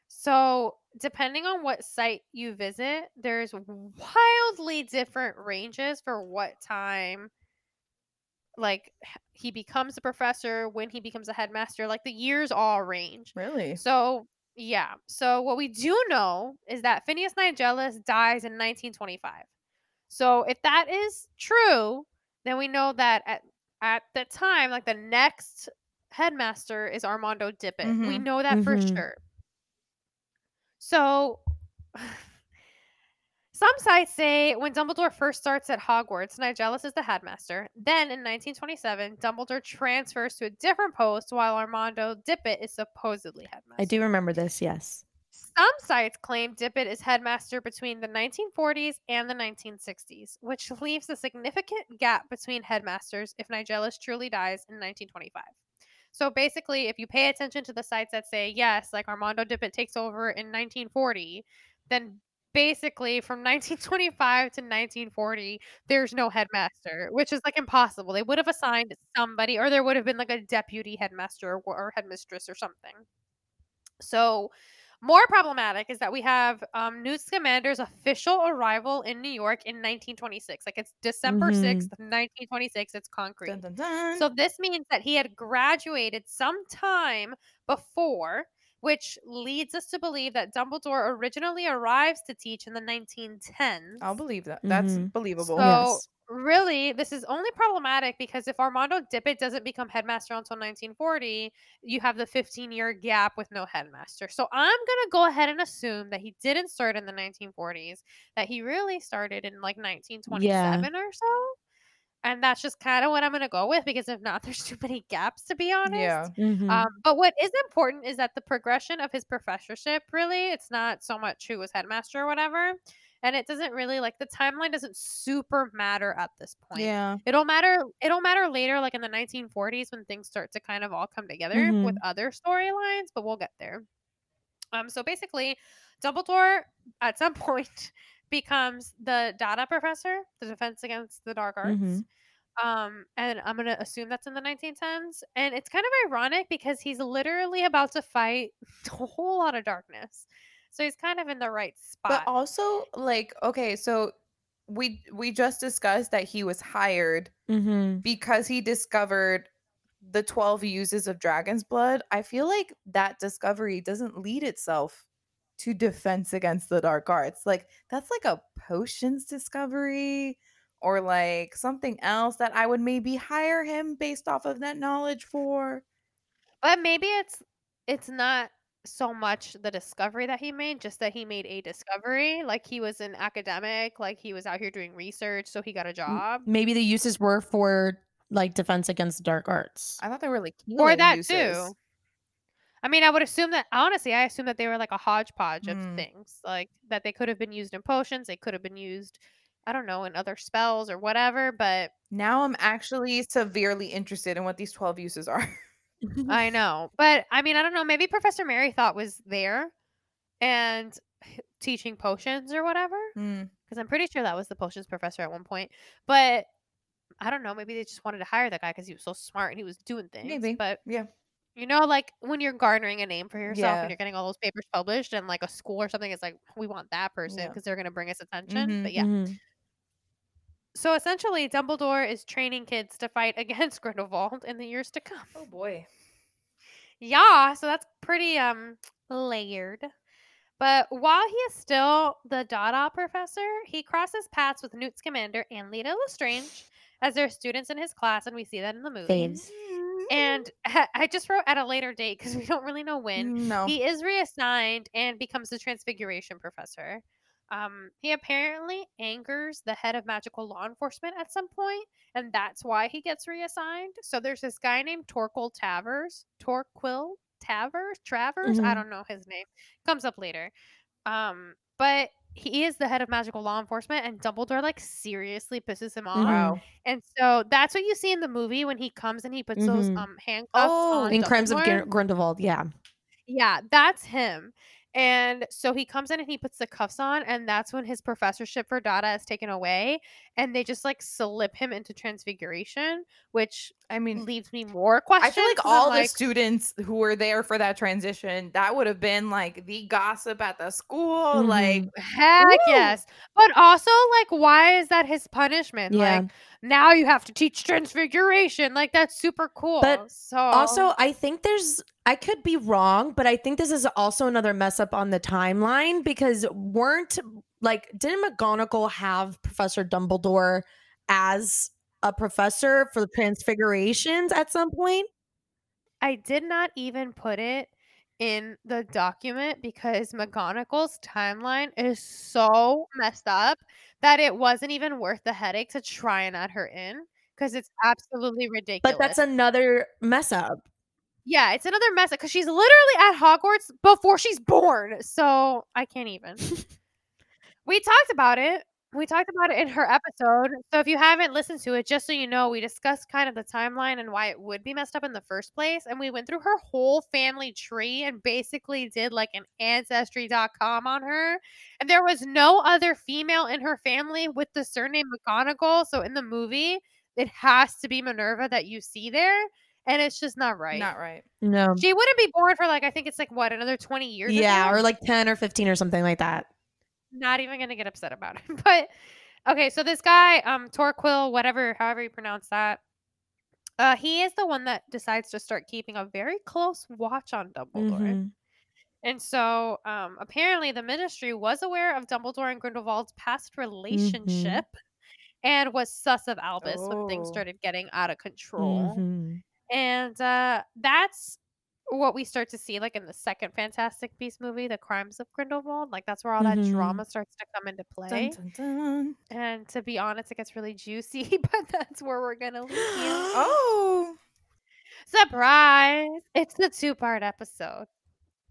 So depending on what site you visit, there's wildly different ranges for what time like he becomes a professor, when he becomes a headmaster, like the years all range. Really? So yeah. So what we do know is that Phineas Nigellus dies in 1925. So if that is true, then we know that at at the time, like the next headmaster is Armando Dippet. We Mhm. know that for Mhm. sure. So some sites say when Dumbledore first starts at Hogwarts, Nigellus is the headmaster. Then in 1927, Dumbledore transfers to a different post while Armando Dippet is supposedly headmaster. I do remember this. Yes. Some sites claim Dippet is headmaster between the 1940s and the 1960s, which leaves a significant gap between headmasters if Nigellus truly dies in 1925. So basically, if you pay attention to the sites that say yes, like Armando Dippet takes over in 1940, then basically from 1925 to 1940, there's no headmaster, which is like impossible. They would have assigned somebody, or there would have been like a deputy headmaster or, or headmistress or something. So, more problematic is that we have um, Newt Scamander's official arrival in New York in 1926. Like it's December Mhm. 6th, 1926. It's concrete. Dun, dun, dun. So this means that he had graduated sometime before, which leads us to believe that Dumbledore originally arrives to teach in the 1910s. I'll believe that. That's Mhm. believable. So Yes. really, this is only problematic because if Armando Dippet doesn't become headmaster until 1940, you have the 15 year gap with no headmaster. So I'm gonna go ahead and assume that he didn't start in the 1940s, that he really started in like 1927 or so. And that's just kind of what I'm gonna go with because if not, there's too many gaps to be honest. yeah. Mhm. Um, but what is important is that the progression of his professorship really, it's not so much who was headmaster or whatever. And it doesn't really like the timeline doesn't super matter at this point. Yeah. It'll matter it'll matter later, like in the 1940s when things start to kind of all come together with other storylines, but we'll get there. Um, so basically, Dumbledore at some point becomes the Dada professor, the defense against the dark arts. Mhm. Um, and I'm gonna assume that's in the 1910s. And it's kind of ironic because he's literally about to fight a whole lot of darkness. So he's kind of in the right spot. But also, like, okay, so we we just discussed that he was hired Mm-hmm. because he discovered the 12 uses of dragon's blood. I feel like that discovery doesn't lead itself to defense against the dark arts. Like that's like a potions discovery or like something else that I would maybe hire him based off of that knowledge for. But maybe it's it's not so much the discovery that he made, just that he made a discovery. Like he was an academic, like he was out here doing research, so he got a job. Maybe the uses were for like defense against the dark arts. I thought they were like Or that uses. too. I mean, I would assume that honestly, I assume that they were like a hodgepodge of Mm. things, like that they could have been used in potions, they could have been used, I don't know, in other spells or whatever. But Now I'm actually severely interested in what these 12 uses are. I know. But I mean, I don't know. Maybe Professor Merrythought was there and teaching potions or whatever. Mm. Because I'm pretty sure that was the potions professor at one point. But I don't know. Maybe they just wanted to hire that guy because he was so smart and he was doing things. Maybe. But Yeah. You know, like when you're garnering a name for yourself Yeah. and you're getting all those papers published, and like a school or something is like, we want that person Yeah. because they're going to bring us attention. Mhm. But yeah. Mhm. So essentially, Dumbledore is training kids to fight against Grindelwald in the years to come. Oh boy. Yeah, so that's pretty um layered. But while he is still the Dada professor, he crosses paths with Newt Scamander and Leta Lestrange as they're students in his class, and we see that in the movie. Faves. And I just wrote at a later date because we don't really know when. No. He is reassigned and becomes the Transfiguration professor. Um, he apparently angers the head of magical law enforcement at some point, and that's why he gets reassigned. So there's this guy named Torquil Tavers, Torquil Tavers, Travers. I Mhm. don't know his name. Comes up later. Um, but he is the head of magical law enforcement, and Dumbledore like seriously pisses him off. Mhm. Wow. And so that's what you see in the movie when he comes and he puts those Mhm. um handcuffs Oh, on In Crimes of Dumbledore. Gr- Grindelwald, yeah. Yeah, that's him. And so he comes in and he puts the cuffs on, and that's when his professorship for Dada is taken away, and they just like slip him into Transfiguration, which I mean, leaves me more questions. I feel like all the like, students who were there for that transition, that would have been like the gossip at the school. Like, mm-hmm. heck Woo! yes, but also like, why is that his punishment? Yeah. Like now you have to teach Transfiguration. Like that's super cool. But so Also, I think there's I could be wrong, but I think this is also another mess up on the timeline because weren't like didn't McGonagall have Professor Dumbledore as a professor for the transfigurations at some point? I did not even put it in the document because McGonagall's timeline is so messed up that it wasn't even worth the headache to try and add her in because it's absolutely ridiculous. But that's another mess up. yeah, it's another mess up because she's literally at Hogwarts before she's born. So I can't even. we talked about it. We talked about it in her episode. So if you haven't listened to it, just so you know, we discussed kind of the timeline and why it would be messed up in the first place. And we went through her whole family tree and basically did like an ancestry.com on her. And there was no other female in her family with the surname McGonagall. So in the movie, it has to be Minerva that you see there. And it's just not right. not right. No. She wouldn't be born for like I think it's like what another twenty years. Yeah, now? or like 10 or 15 or something like that. Not even gonna get upset about it. But okay, so this guy, um, Torquil, whatever, however you pronounce that, uh, he is the one that decides to start keeping a very close watch on Dumbledore. Mhm. And so, um, apparently, the Ministry was aware of Dumbledore and Grindelwald's past relationship. And was sus of Albus when things Oh. started getting out of control. Mhm. And uh, that's what we start to see like in the second Fantastic Beast movie, The Crimes of Grindelwald. Like that's where all that Mhm. drama starts to come into play. Dun, dun, dun. And to be honest, it gets really juicy, but that's where we're gonna leave you. Oh, Surprise! It's the two-part episode.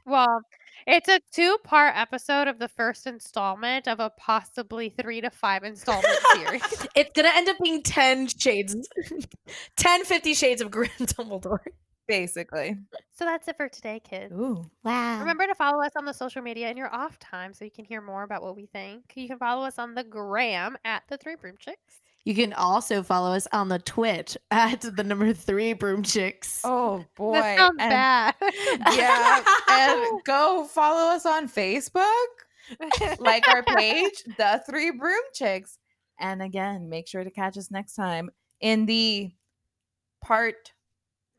Well, it's a two-part episode of the first installment of a possibly three to five installment series. It's to end up being 10 shades 10 50 shades of Grim Dumbledore. Basically. So that's it for today, kids. Ooh. Wow. Remember to follow us on the social media in your off time so you can hear more about what we think. You can follow us on the gram at the Three Broom Chicks. You can also follow us on the Twitch at the number three broom chicks. Oh boy. that sounds and- bad. Yeah. and go follow us on Facebook. like our page, The Three Broom Chicks. And again, make sure to catch us next time in the part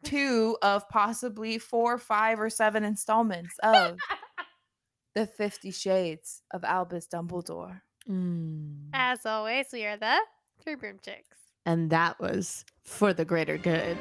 two of possibly four, five, or seven installments of the Fifty Shades of Albus Dumbledore. Mm. As always, we are the Three Broom Chicks. And that was for the greater good.